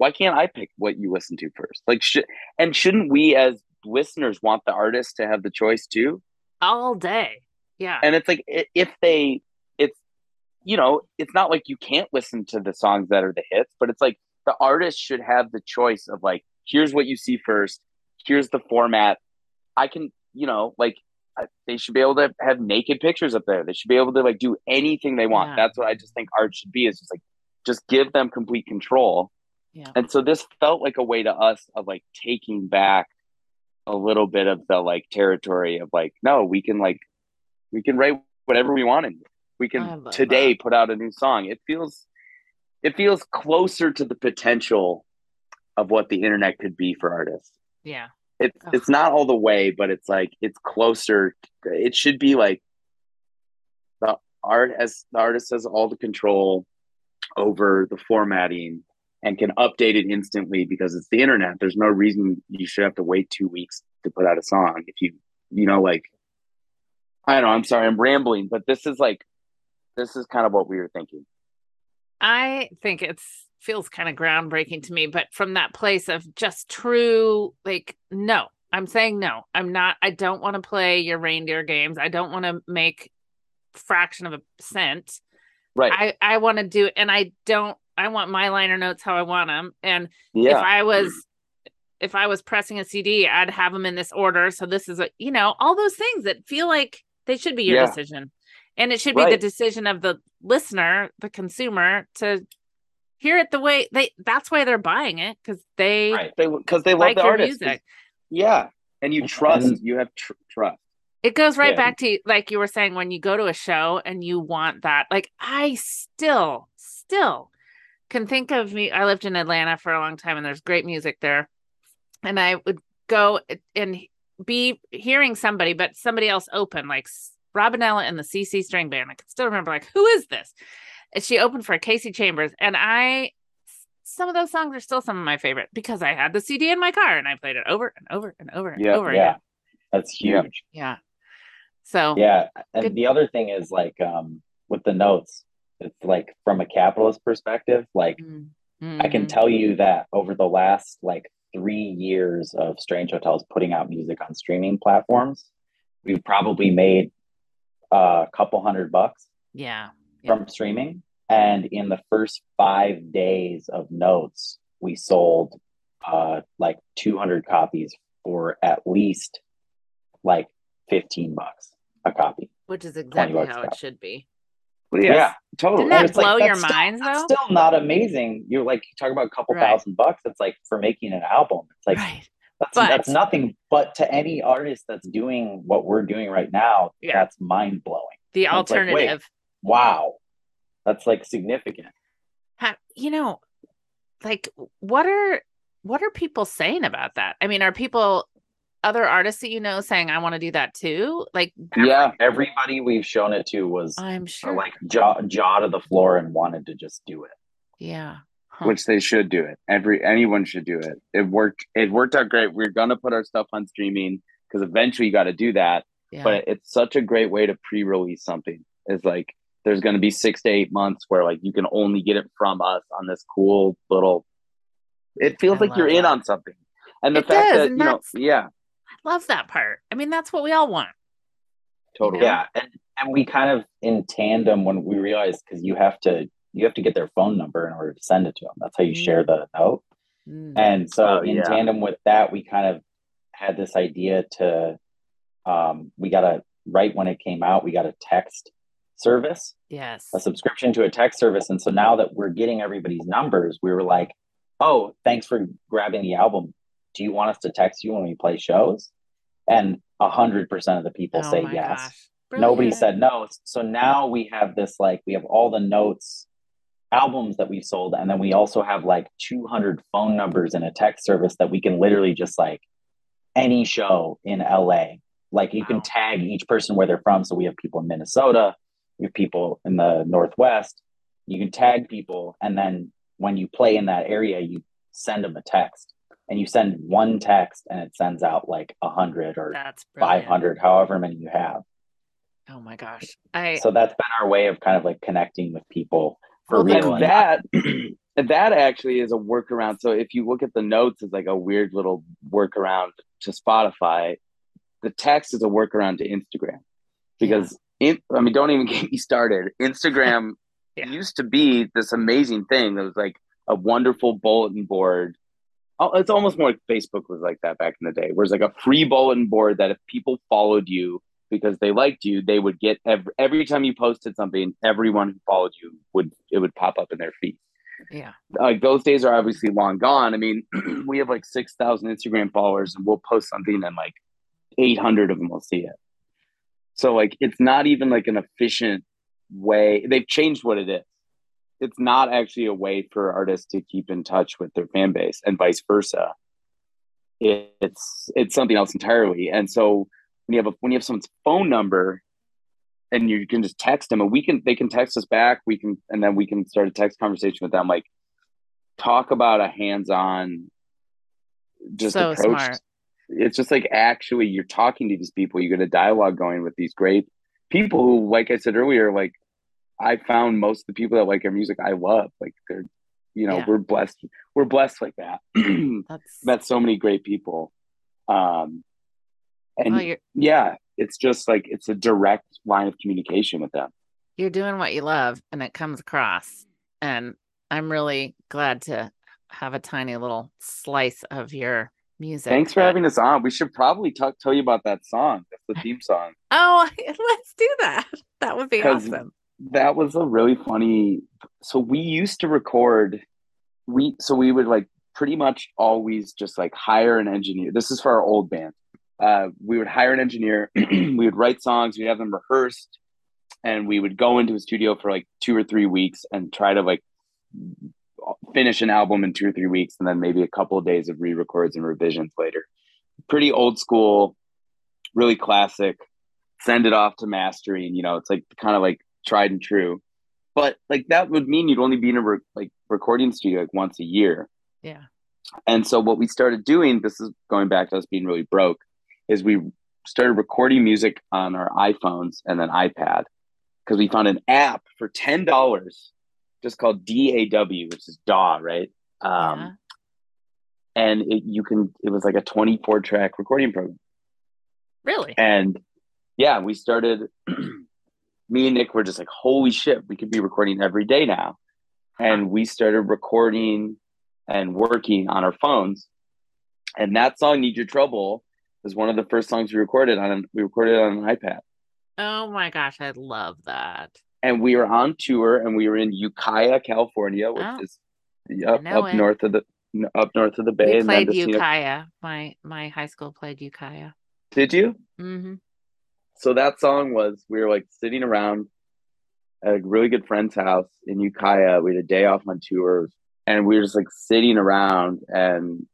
Speaker 3: Why can't I pick what you listen to first? Like, sh- and shouldn't we as listeners want the artist to have the choice too?
Speaker 2: All day. Yeah.
Speaker 3: And it's like if they, it's you know, it's not like you can't listen to the songs that are the hits, but it's like the artist should have the choice of like, here's what you see first, here's the format. I can, you know, like they should be able to have naked pictures up there. They should be able to like do anything they want.
Speaker 2: Yeah.
Speaker 3: That's what I just think art should be. Is just like just give them complete control.
Speaker 2: Yeah.
Speaker 3: And so this felt like a way to us of like taking back a little bit of the like territory of like, no, we can like we can write whatever we want in. We can today put out a new song. It feels it feels closer to the potential of what the internet could be for artists.
Speaker 2: yeah.
Speaker 3: It's
Speaker 2: Ugh.
Speaker 3: it's not all the way, but it's like it's closer. It should be like the art as the artist has all the control over the formatting and can update it instantly because it's the internet. There's no reason you should have to wait two weeks to put out a song if you you know like I don't know. I'm sorry, I'm rambling, but this is like this is kind of what we were thinking.
Speaker 2: I think it's feels kind of groundbreaking to me, but from that place of just true, like, no, I'm saying no. I'm not, I don't want to play your reindeer games. I don't want to make fraction of a cent.
Speaker 3: Right.
Speaker 2: I, I want to do, and I don't, I want my liner notes how I want them. And if. I was, if I was pressing a CD, I'd have them in this order. So this is a, you know, all those things that feel like they should be your
Speaker 3: Yeah.
Speaker 2: decision. And it should be the decision of the listener, the consumer, to hear it the way they that's why they're buying it because they
Speaker 1: Right.
Speaker 3: they because they love the
Speaker 2: your
Speaker 3: artist.
Speaker 2: music.
Speaker 3: Yeah. And you trust, you have tr- trust.
Speaker 2: It goes right
Speaker 1: Yeah.
Speaker 2: back to like you were saying when you go to a show and you want that. Like I still, still can think of me. I lived in Atlanta for a long time and there's great music there. And I would go and be hearing somebody, but somebody else open, like Robinella and the CC String Band. I can still remember, like, who is this? And she opened for Kasey Chambers. And I, some of those songs are still some of my favorite because I had the CD in my car and I played it over and over and over and over
Speaker 1: Yeah.
Speaker 2: again.
Speaker 1: That's huge.
Speaker 2: Yeah. So,
Speaker 1: Yeah. And
Speaker 2: Good.
Speaker 1: the other thing is like um with the notes, it's like from a capitalist perspective, like
Speaker 2: mm,
Speaker 1: I can tell you that over the last like three years of Strange Hotels putting out music on streaming platforms, we've probably made a couple hundred bucks
Speaker 2: yeah. Yeah.
Speaker 1: from streaming. And in the first five days of notes, we sold uh, like 200 copies for at least like 15 bucks a copy.
Speaker 2: Which is exactly how it
Speaker 1: copy.
Speaker 2: should be.
Speaker 3: Well, yeah,
Speaker 1: Yeah.
Speaker 3: totally.
Speaker 2: Didn't that
Speaker 1: And it's like,
Speaker 2: blow your
Speaker 1: that's still-
Speaker 2: minds,
Speaker 1: that's
Speaker 2: though?
Speaker 1: still not amazing. You're like, you talk about a couple
Speaker 2: Right.
Speaker 1: thousand bucks. It's like for making an album. It's like,
Speaker 2: right.
Speaker 1: that's,
Speaker 2: But-
Speaker 1: that's nothing. But to any artist that's doing what we're doing right now,
Speaker 2: Yeah.
Speaker 1: that's mind blowing.
Speaker 2: The
Speaker 1: it's like,
Speaker 2: alternative.
Speaker 1: Wow. That's like significant.
Speaker 2: Ha- you know, like what are what are people saying about that? I mean, are people other artists that you know saying I want to do that too? Like
Speaker 3: yeah,
Speaker 1: Everybody we've shown it to was
Speaker 2: I'm
Speaker 1: uh,
Speaker 2: sure.
Speaker 1: like jaw, jaw to the floor and wanted to just do it.
Speaker 2: yeah. Huh.
Speaker 3: which they should do it. Every anyone should do it. It worked. It worked out great. We're gonna put our stuff on streaming because eventually you got to do that.
Speaker 2: yeah.
Speaker 3: But it's such a great way to pre-release something. It's like there's gonna be six to eight months where like you can only get it from us on this cool little. It feels
Speaker 2: I
Speaker 3: like you're
Speaker 2: love
Speaker 3: in on something, and the
Speaker 2: It
Speaker 3: fact
Speaker 2: does,
Speaker 3: that you know, yeah,
Speaker 2: love that part. I mean, that's what we all want.
Speaker 3: totally.
Speaker 1: Yeah, and and we kind of in tandem when we realized because you have to you have to get their phone number in order to send it to them. That's how you
Speaker 2: Mm.
Speaker 1: share the note.
Speaker 2: Mm.
Speaker 1: And so
Speaker 3: Oh,
Speaker 1: in
Speaker 3: yeah.
Speaker 1: tandem with that, we kind of had this idea to um, we got a right when it came out, we got a text service,
Speaker 2: yes.
Speaker 1: a subscription to a text service. And so now that we're getting everybody's numbers, we were like, oh, thanks for grabbing the album. Do you want us to text you when we play shows? And a hundred percent of the people
Speaker 2: oh
Speaker 1: say yes. Nobody said no. So now we have this like we have all the notes albums that we've sold and then we also have like 200 phone numbers in a text service that we can literally just like any show in LA like you
Speaker 2: Wow.
Speaker 1: can tag each person where they're from so we have people in Minnesota we have people in the northwest You can tag people, and then when you play in that area, you send them a text, and you send one text, and it sends out like a hundred or
Speaker 2: That's
Speaker 1: five hundred, however many you have.
Speaker 2: Oh my gosh. I
Speaker 1: So that's been our way of kind of like connecting with people for
Speaker 2: Well,
Speaker 1: real.
Speaker 3: that that actually is a workaround. So if you look at the notes, it's like a weird little workaround to Spotify. The text is a workaround to Instagram because in, I mean, don't even get me started. Instagram
Speaker 2: Yeah.
Speaker 3: used to be this amazing thing that was like a wonderful bulletin board. It's almost more like Facebook was like that back in the day, where it's like a free bulletin board that if people followed you because they liked you, they would get every, every time you posted something, everyone who followed you would it would pop up in their feed
Speaker 2: yeah.
Speaker 3: like those days are obviously long gone. I mean, we have like six thousand Instagram followers, and we'll post something, and like eight hundred of them will see it. So like, it's not even like an efficient way. They've changed what it is. It's not actually a way for artists to keep in touch with their fan base, and vice versa. It, it's it's something else entirely. And so when you have a when you have someone's phone number, and you can just text them and we can they can text us back we can and then we can start a text conversation with them like talk about a hands-on just
Speaker 2: So
Speaker 3: approach
Speaker 2: smart.
Speaker 3: it's just like actually you're talking to these people you get a dialogue going with these great people who like i said earlier like i found most of the people that like our music i love like they're you know
Speaker 2: Yeah.
Speaker 3: we're blessed we're blessed like that
Speaker 2: That's
Speaker 3: met so many great people um and
Speaker 2: well,
Speaker 3: yeah it's just like it's a direct line of communication with them
Speaker 2: you're doing what you love and it comes across. And I'm really glad to have a tiny little slice of your music.
Speaker 3: thanks for
Speaker 2: that-
Speaker 3: having us on we should probably talk tell you about that song that's the theme song
Speaker 2: Oh, let's do that. That would be awesome.
Speaker 3: That was a really funny so we used to record we so we would like pretty much always just like hire an engineer. This is for our old band. Uh, we would hire an engineer we would write songs we'd have them rehearsed and we would go into a studio for like two or three weeks and try to like finish an album in two or three weeks and then maybe a couple of days of re-records and revisions later. Pretty old school really classic send it off to mastering you know it's like kind of like tried and true but like that would mean you'd only be in a re- like recording studio like once a year
Speaker 2: Yeah.
Speaker 3: and so what we started doing this is going back to us being really broke is we started recording music on our iPhones and then iPad because we found an app for ten dollars just called DAW, which is DAW, right? Um,
Speaker 2: Yeah.
Speaker 3: And it, you can it was like a twenty four track recording program.
Speaker 2: Really?
Speaker 3: And yeah, we started. me and Nick were just like, "Holy shit, we could be recording every day now," and we started recording and working on our phones. And that song, "Need Your Trouble," was one of the first songs we recorded on. We recorded on an iPad,
Speaker 2: Oh my gosh, I love that.
Speaker 3: and we were on tour, and we were in Ukiah, California, which
Speaker 2: Oh.
Speaker 3: is up up
Speaker 2: it.
Speaker 3: north of the up north of the Bay.
Speaker 2: We played Ukiah. My my high school played Ukiah.
Speaker 3: Did you?
Speaker 2: hmm
Speaker 3: so that song was we were like sitting around at a really good friend's house in Ukiah. We had a day off on tours and we were just like sitting around and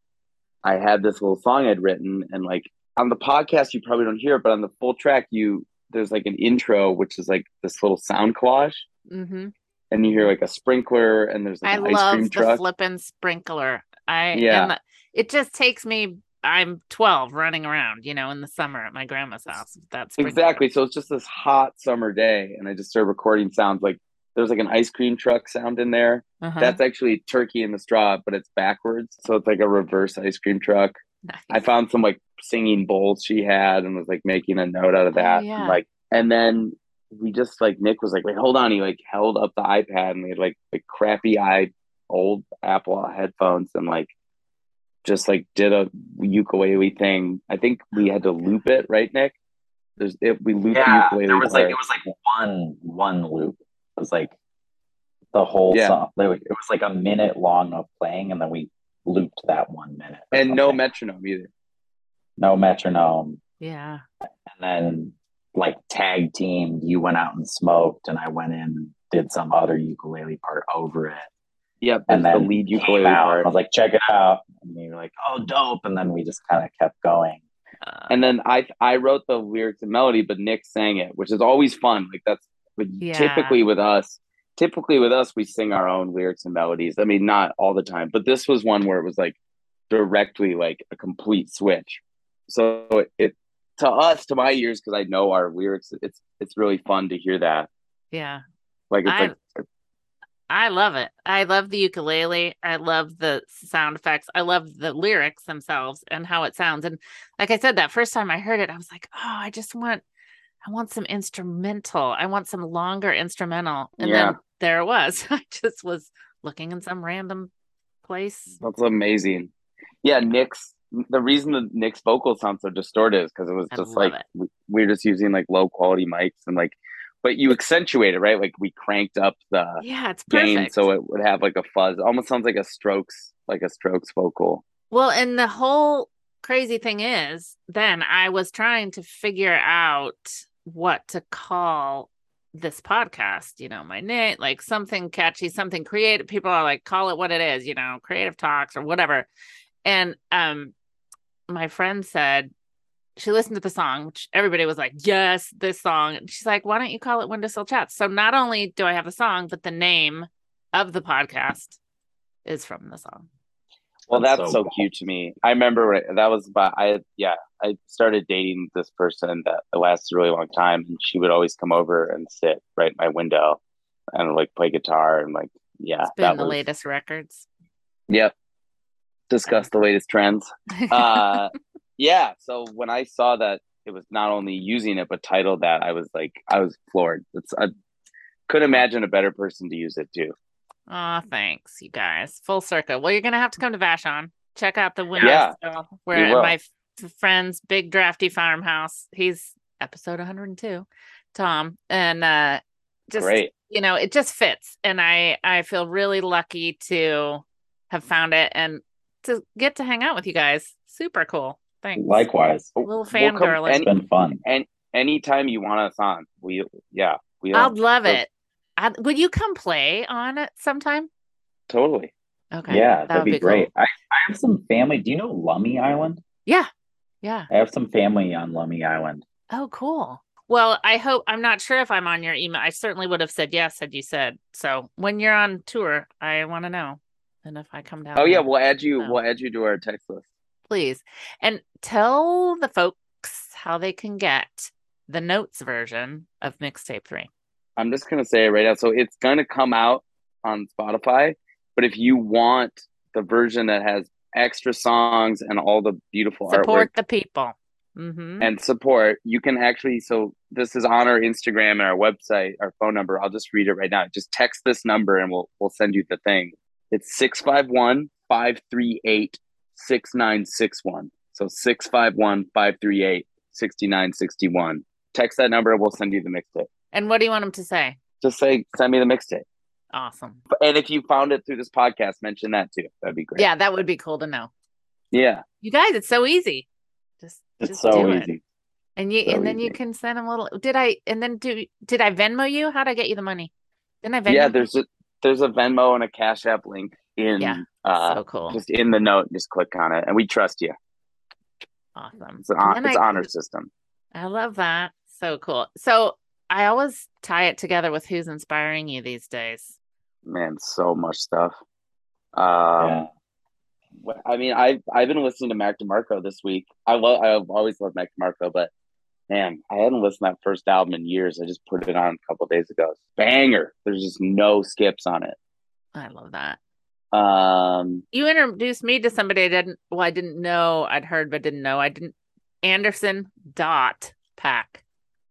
Speaker 3: I had this little song I'd written and like on the podcast you probably don't hear it, but on the full track you there's like an intro which is like this little sound collage
Speaker 2: hmm
Speaker 3: and you hear like a sprinkler and there's like
Speaker 2: I love the
Speaker 3: truck.
Speaker 2: flippin' sprinkler. I
Speaker 3: Yeah.
Speaker 2: the- it just takes me. I'm 12, running around, you know, in the summer at my grandma's house. That's.
Speaker 3: Exactly. So it's just this hot summer day and I just started recording sounds like there's like an ice cream truck sound in there.
Speaker 2: Uh-huh.
Speaker 3: That's actually turkey in the straw, but it's backwards. So it's like a reverse ice cream truck.
Speaker 2: Nice.
Speaker 3: I found some like singing bowls she had and was like making a note out of that.
Speaker 2: Oh, yeah.
Speaker 3: And, like, and then we just like Nick was like, wait, hold on. He like held up the iPad and we had like like crappy eyed old Apple headphones and like just like did a ukulele thing. I think we had to loop it, right, Nick? There's it, we looped
Speaker 1: yeah,
Speaker 3: the ukulele.
Speaker 1: there was like it was like one one loop. It was like the whole
Speaker 3: Yeah.
Speaker 1: song. Like, It was like a minute long of playing, and then we looped that one minute. or
Speaker 3: and no metronome either.
Speaker 1: no metronome.
Speaker 2: yeah.
Speaker 1: And then like tag teamed, you went out and smoked, and I went in and did some other ukulele part over it.
Speaker 3: Yep,
Speaker 1: And then
Speaker 3: the lead
Speaker 1: came
Speaker 3: ukulele
Speaker 1: out,
Speaker 3: part.
Speaker 1: I was like, check it out. And you were like, oh, dope. And then we just kind of kept going.
Speaker 2: Uh,
Speaker 3: and then I I wrote the lyrics and melody, but Nick sang it, which is always fun. Like that's like,
Speaker 2: Yeah.
Speaker 3: typically with us, typically with us we sing our own lyrics and melodies. I mean, not all the time, but this was one where it was like directly like a complete switch. So it, it to us, to my ears, because I know our lyrics, it's it's really fun to hear that.
Speaker 2: Yeah.
Speaker 3: Like it's
Speaker 2: I-
Speaker 3: like
Speaker 2: I love it. I love the ukulele. I love the sound effects. I love the lyrics themselves and how it sounds. And like I said, that first time I heard it, I was like, oh, I just want, I want some instrumental. I want some longer instrumental. And
Speaker 3: Yeah.
Speaker 2: then there it was. I just was looking in some random place.
Speaker 3: That's amazing. Yeah, Nick's the reason that Nick's vocals sound so distorted is because it was
Speaker 2: I
Speaker 3: just like
Speaker 2: it.
Speaker 3: we, we were just using like low quality mics and like, but you accentuate it right. Like we cranked up the
Speaker 2: Yeah, it's
Speaker 3: gain so it would have like a fuzz. Almost sounds like a Strokes, like a Strokes vocal.
Speaker 2: Well, and the whole crazy thing is, then I was trying to figure out what to call this podcast, you know, my name, like something catchy, something creative. People are like, call it what it is, you know, creative talks or whatever. And um my friend said she listened to the song, which everybody was like, Yes, this song. And she's like, Why don't you call it Windowsill Chats? So not only do I have the song, but the name of the podcast is from the song.
Speaker 3: Well,
Speaker 1: That's
Speaker 3: that's,
Speaker 1: so
Speaker 3: so, cute to me. I remember when- that was about I yeah I started dating this person that lasted a really long time, and she would always come over and sit right in my window and like play guitar and like yeah
Speaker 2: It's been
Speaker 3: that
Speaker 2: the
Speaker 3: was
Speaker 2: latest records.
Speaker 3: yep discuss the latest trends. Uh, yeah. So when I saw that it was not only using it but titled that, I was like I was floored. It's I couldn't imagine a better person to use it too.
Speaker 2: Oh, thanks, you guys. Full circle. Well, you're gonna have to come to Vashon. Check out the windows
Speaker 3: Yeah,
Speaker 2: where my friend's big drafty farmhouse. He's episode 102, Tom, and uh, just
Speaker 3: Great.
Speaker 2: you know, it just fits, and I I feel really lucky to have found it and to get to hang out with you guys. Super cool. Thanks.
Speaker 1: Likewise.
Speaker 2: Little
Speaker 3: We'll come.
Speaker 1: It's been fun.
Speaker 3: And anytime you want us on, we yeah we
Speaker 2: I'd love
Speaker 3: so-
Speaker 2: it. I, would you come play on it sometime?
Speaker 3: totally.
Speaker 2: Okay.
Speaker 1: yeah,
Speaker 2: that
Speaker 1: that'd
Speaker 2: would
Speaker 1: be,
Speaker 2: cool.
Speaker 1: great. I, I have some family. Do you know Lummi Island?
Speaker 2: Yeah. Yeah.
Speaker 1: I have some family on Lummi Island.
Speaker 2: Oh, cool. Well, I hope I'm not sure if I'm on your email. I certainly would have said yes had you said. So when you're on tour, I want to know. And if I come down.
Speaker 3: Oh yeah, we'll add you.
Speaker 2: Oh.
Speaker 3: We'll add you to our text list.
Speaker 2: Please. And tell the folks how they can get the notes version of mixtape three.
Speaker 3: I'm just gonna say it right now. So it's gonna come out on Spotify, but if you want the version that has extra songs and all the beautiful
Speaker 2: Support
Speaker 3: artwork
Speaker 2: the people. Mm-hmm.
Speaker 3: and support, you can actually. So this is on our Instagram and our website, our phone number. I'll just read it right now. Just text this number and we'll we'll send you the thing. It's 651 538 6961. So 651 538 6961. Text that number we'll send you the mixtape.
Speaker 2: And what do you want them to say?
Speaker 3: Just say, send me the mixtape.
Speaker 2: Awesome.
Speaker 3: And if you found it through this podcast, mention that too. That'd be great.
Speaker 2: Yeah, that would be cool to know.
Speaker 3: Yeah.
Speaker 2: You guys, it's so easy. Just
Speaker 1: It's
Speaker 2: just
Speaker 1: so
Speaker 2: do it.
Speaker 1: easy.
Speaker 2: And you
Speaker 1: So
Speaker 2: and then you can send them a little. Did I? And then do did I Venmo you? How'd I get you the money? Didn't I Venmo?
Speaker 3: yeah, there's a there's a Venmo and a Cash App link in
Speaker 2: Yeah.
Speaker 3: uh
Speaker 2: so cool.
Speaker 3: just in the note. Just click on it, and we trust you.
Speaker 2: awesome.
Speaker 3: It's an
Speaker 2: And
Speaker 3: hon-
Speaker 2: then
Speaker 3: it's
Speaker 2: I-
Speaker 3: honor system.
Speaker 2: I love that. So cool. So I always tie it together with who's inspiring you these days.
Speaker 3: Man, so much stuff. Um,
Speaker 1: yeah.
Speaker 3: I mean, I've I've been listening to Mac DeMarco this week. I love I've always loved Mac DeMarco, but man, I hadn't listened to that first album in years. I just put it on a couple days ago. Banger. There's just no skips on it.
Speaker 2: I love that.
Speaker 3: Um,
Speaker 2: You introduced me to somebody I didn't. Well, I didn't know. I'd heard, but didn't know. I didn't. Anderson Dot Paak.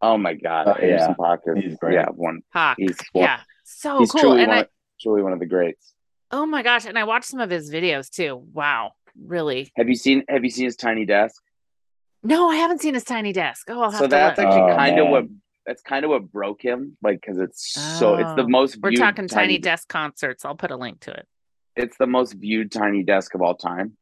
Speaker 3: oh my God,
Speaker 1: Oh,
Speaker 3: Anderson
Speaker 1: yeah.
Speaker 3: Paak is-
Speaker 1: He's great.
Speaker 3: Yeah, one.
Speaker 2: Paak.
Speaker 3: He's one-
Speaker 2: yeah. So
Speaker 3: he's
Speaker 2: cool.
Speaker 3: truly
Speaker 2: And
Speaker 3: one,
Speaker 2: I,
Speaker 3: of, truly one of the greats.
Speaker 2: oh my gosh, and I watched some of his videos too. Wow, really?
Speaker 3: Have you seen Have you seen his tiny desk?
Speaker 2: No, I haven't seen his tiny desk. Oh, I'll have
Speaker 3: so
Speaker 2: to
Speaker 3: that's
Speaker 2: look.
Speaker 3: actually
Speaker 1: Oh,
Speaker 3: kind of what that's kind of what broke him, like because it's so it's the
Speaker 2: Oh.
Speaker 3: most
Speaker 2: We're
Speaker 3: viewed
Speaker 2: talking tiny desk concerts. I'll put a link to it.
Speaker 3: It's the most viewed tiny desk of all time,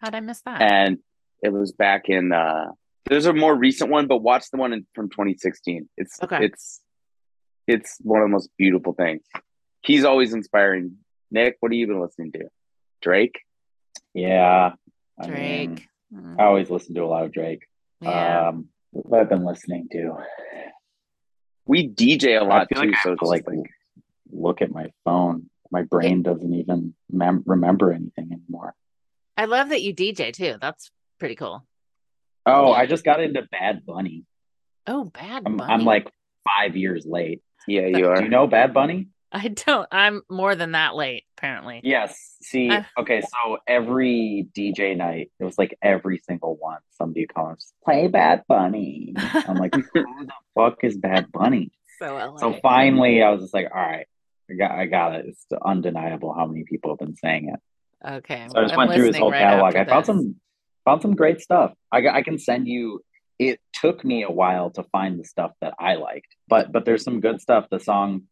Speaker 2: How'd I miss that?
Speaker 3: and it was back in. uh There's a more recent one, but watch the one in, from 2016. It's
Speaker 2: Okay.
Speaker 3: it's it's one of the most beautiful things. He's always inspiring. Nick, what have you been listening to? Drake.
Speaker 1: Yeah. I mean,
Speaker 2: Drake. Mm,
Speaker 1: I always listen to a lot of Drake.
Speaker 2: yeah.
Speaker 1: Um, what have I been listening to?
Speaker 3: We DJ a lot too,
Speaker 1: like
Speaker 3: so it's like,
Speaker 1: like, look at my phone. My brain doesn't even mem- remember anything anymore.
Speaker 2: I love that you DJ too. That's pretty cool.
Speaker 1: Oh, I just got into Bad Bunny.
Speaker 2: Oh, Bad
Speaker 1: I'm,
Speaker 2: Bunny.
Speaker 1: I'm like five years late.
Speaker 3: Yeah, you are.
Speaker 1: Do you know Bad Bunny?
Speaker 2: I don't. I'm more than that late, apparently.
Speaker 1: Yes. See,
Speaker 2: Uh.
Speaker 1: okay, so every DJ night, it was like every single one. Somebody comes, play Bad Bunny. I'm like, who the fuck is Bad Bunny?
Speaker 2: So LA.
Speaker 1: So finally, I was just like, all right, I got, I got it. It's undeniable how many people have been saying it.
Speaker 2: okay.
Speaker 1: So I just
Speaker 2: I'm
Speaker 1: went through his whole
Speaker 2: right
Speaker 1: catalog. I found
Speaker 2: this.
Speaker 1: some, found some great stuff. I, I can send you. It took me a while to find the stuff that I liked, but but there's some good stuff. The song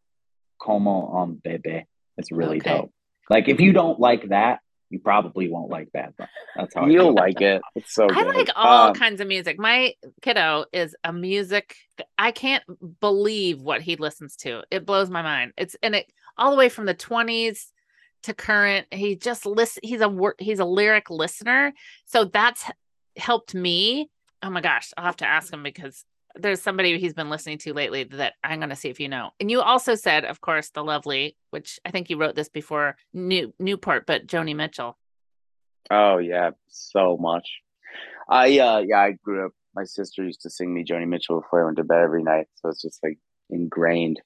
Speaker 1: "Como on Bebe" is really
Speaker 2: Okay.
Speaker 1: dope. Like if you don't like that, you probably won't like that, Bunny. That's how
Speaker 3: You'll
Speaker 1: feel.
Speaker 3: like it. It's so
Speaker 2: I
Speaker 3: good.
Speaker 2: like all
Speaker 3: Um,
Speaker 2: kinds of music. My kiddo is a music. I can't believe what he listens to. It blows my mind. It's and it all the way from the twenties to current. He just listen. He's a wor- he's a lyric listener. So that's helped me. Oh my gosh, I'll have to ask him because there's somebody he's been listening to lately that I'm going to see if you know. And you also said, of course, the lovely, which I think you wrote this before New Newport, but Joni Mitchell.
Speaker 3: Oh yeah, so much. I uh yeah, I grew up. My sister used to sing me Joni Mitchell before I went to bed every night, so it's just like ingrained,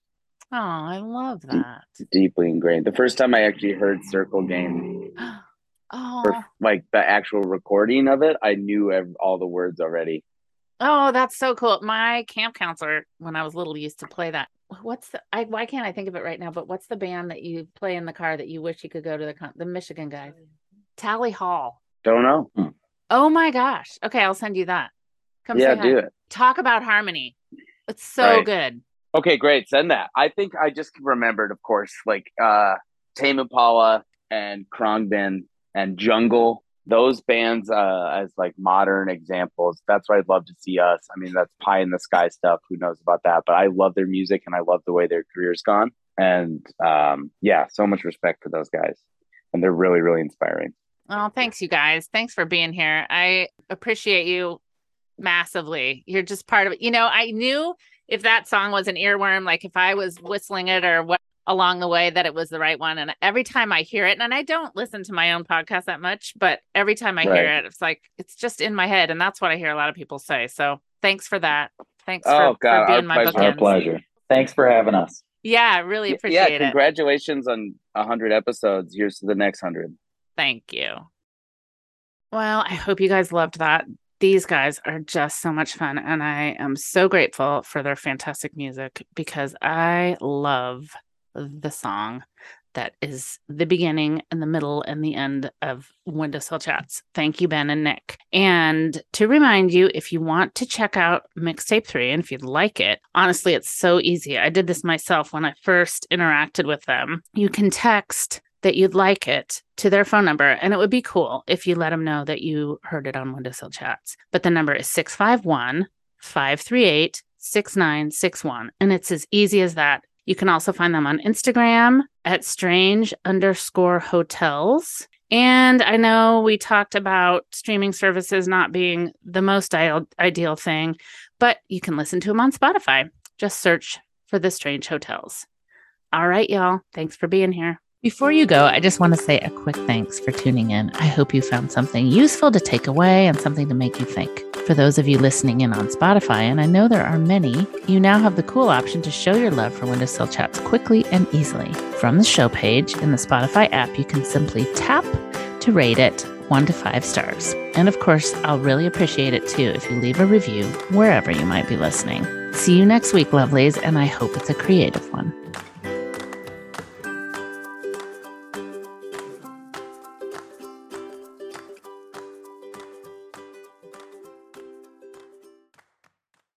Speaker 2: Oh, I love that.
Speaker 3: deeply ingrained. The first time I actually heard Circle Game,
Speaker 2: Oh,
Speaker 3: or like the actual recording of it, I knew ev- all the words already.
Speaker 2: Oh, that's so cool. My camp counselor, when I was little, used to play that. What's the? I why can't I think of it right now? But what's the band that you play in the car that you wish you could go to the con- the Michigan guys? Tally Hall.
Speaker 3: Don't know.
Speaker 2: Oh my gosh. Okay, I'll send you that. Come
Speaker 3: yeah, do it.
Speaker 2: Talk about harmony. It's so
Speaker 3: Right.
Speaker 2: good.
Speaker 3: Okay, great. Send that. I think I just remembered, of course, like uh Tame Impala and Khruangbin and Jungle. Those bands uh as like modern examples. That's why I'd love to see us. I mean, that's pie in the sky stuff. Who knows about that? But I love their music and I love the way their career's gone. And um yeah, so much respect for those guys. And they're really, really inspiring.
Speaker 2: Oh, thanks, you guys. Thanks for being here. I appreciate you massively. You're just part of it. You know, I knew if that song was an earworm, like if I was whistling it or what along the way, that it was the right one. And every time I hear it, and I don't listen to my own podcast that much, but every time I hear it, it's like it's just in my head. And that's what I hear a lot of people say. So thanks for that. Thanks
Speaker 3: Oh,
Speaker 2: for,
Speaker 3: God,
Speaker 2: for being my
Speaker 3: pleasure.
Speaker 1: Our pleasure. Thanks for having us.
Speaker 2: Yeah, really
Speaker 3: yeah,
Speaker 2: appreciate it.
Speaker 3: congratulations on hundred episodes. Here's to the next hundred.
Speaker 2: Thank you. Well, I hope you guys loved that. These guys are just so much fun, and I am so grateful for their fantastic music because I love the song that is the beginning and the middle and the end of Windowsill Chats. Thank you, Ben and Nick. And to remind you, if you want to check out Mixtape 3 and if you'd like it, honestly, it's so easy. I did this myself when I first interacted with them. You can text that you'd like it to their phone number. And it would be cool if you let them know that you heard it on Windowsill Chats. But the number is 651 538 6961. And it's as easy as that. You can also find them on Instagram at strange underscore hotels. And I know we talked about streaming services not being the most ideal, thing, but you can listen to them on Spotify. Just search for the strange hotels. All right, y'all. Thanks for being here. Before you go, I just want to say a quick thanks for tuning in. I hope you found something useful to take away and something to make you think. For those of you listening in on Spotify, and I know there are many, you now have the cool option to show your love for Windowsill Chats quickly and easily. From the show page in the Spotify app, you can simply tap to rate it one to five stars. And of course, I'll really appreciate it too if you leave a review wherever you might be listening. See you next week, lovelies, and I hope it's a creative one.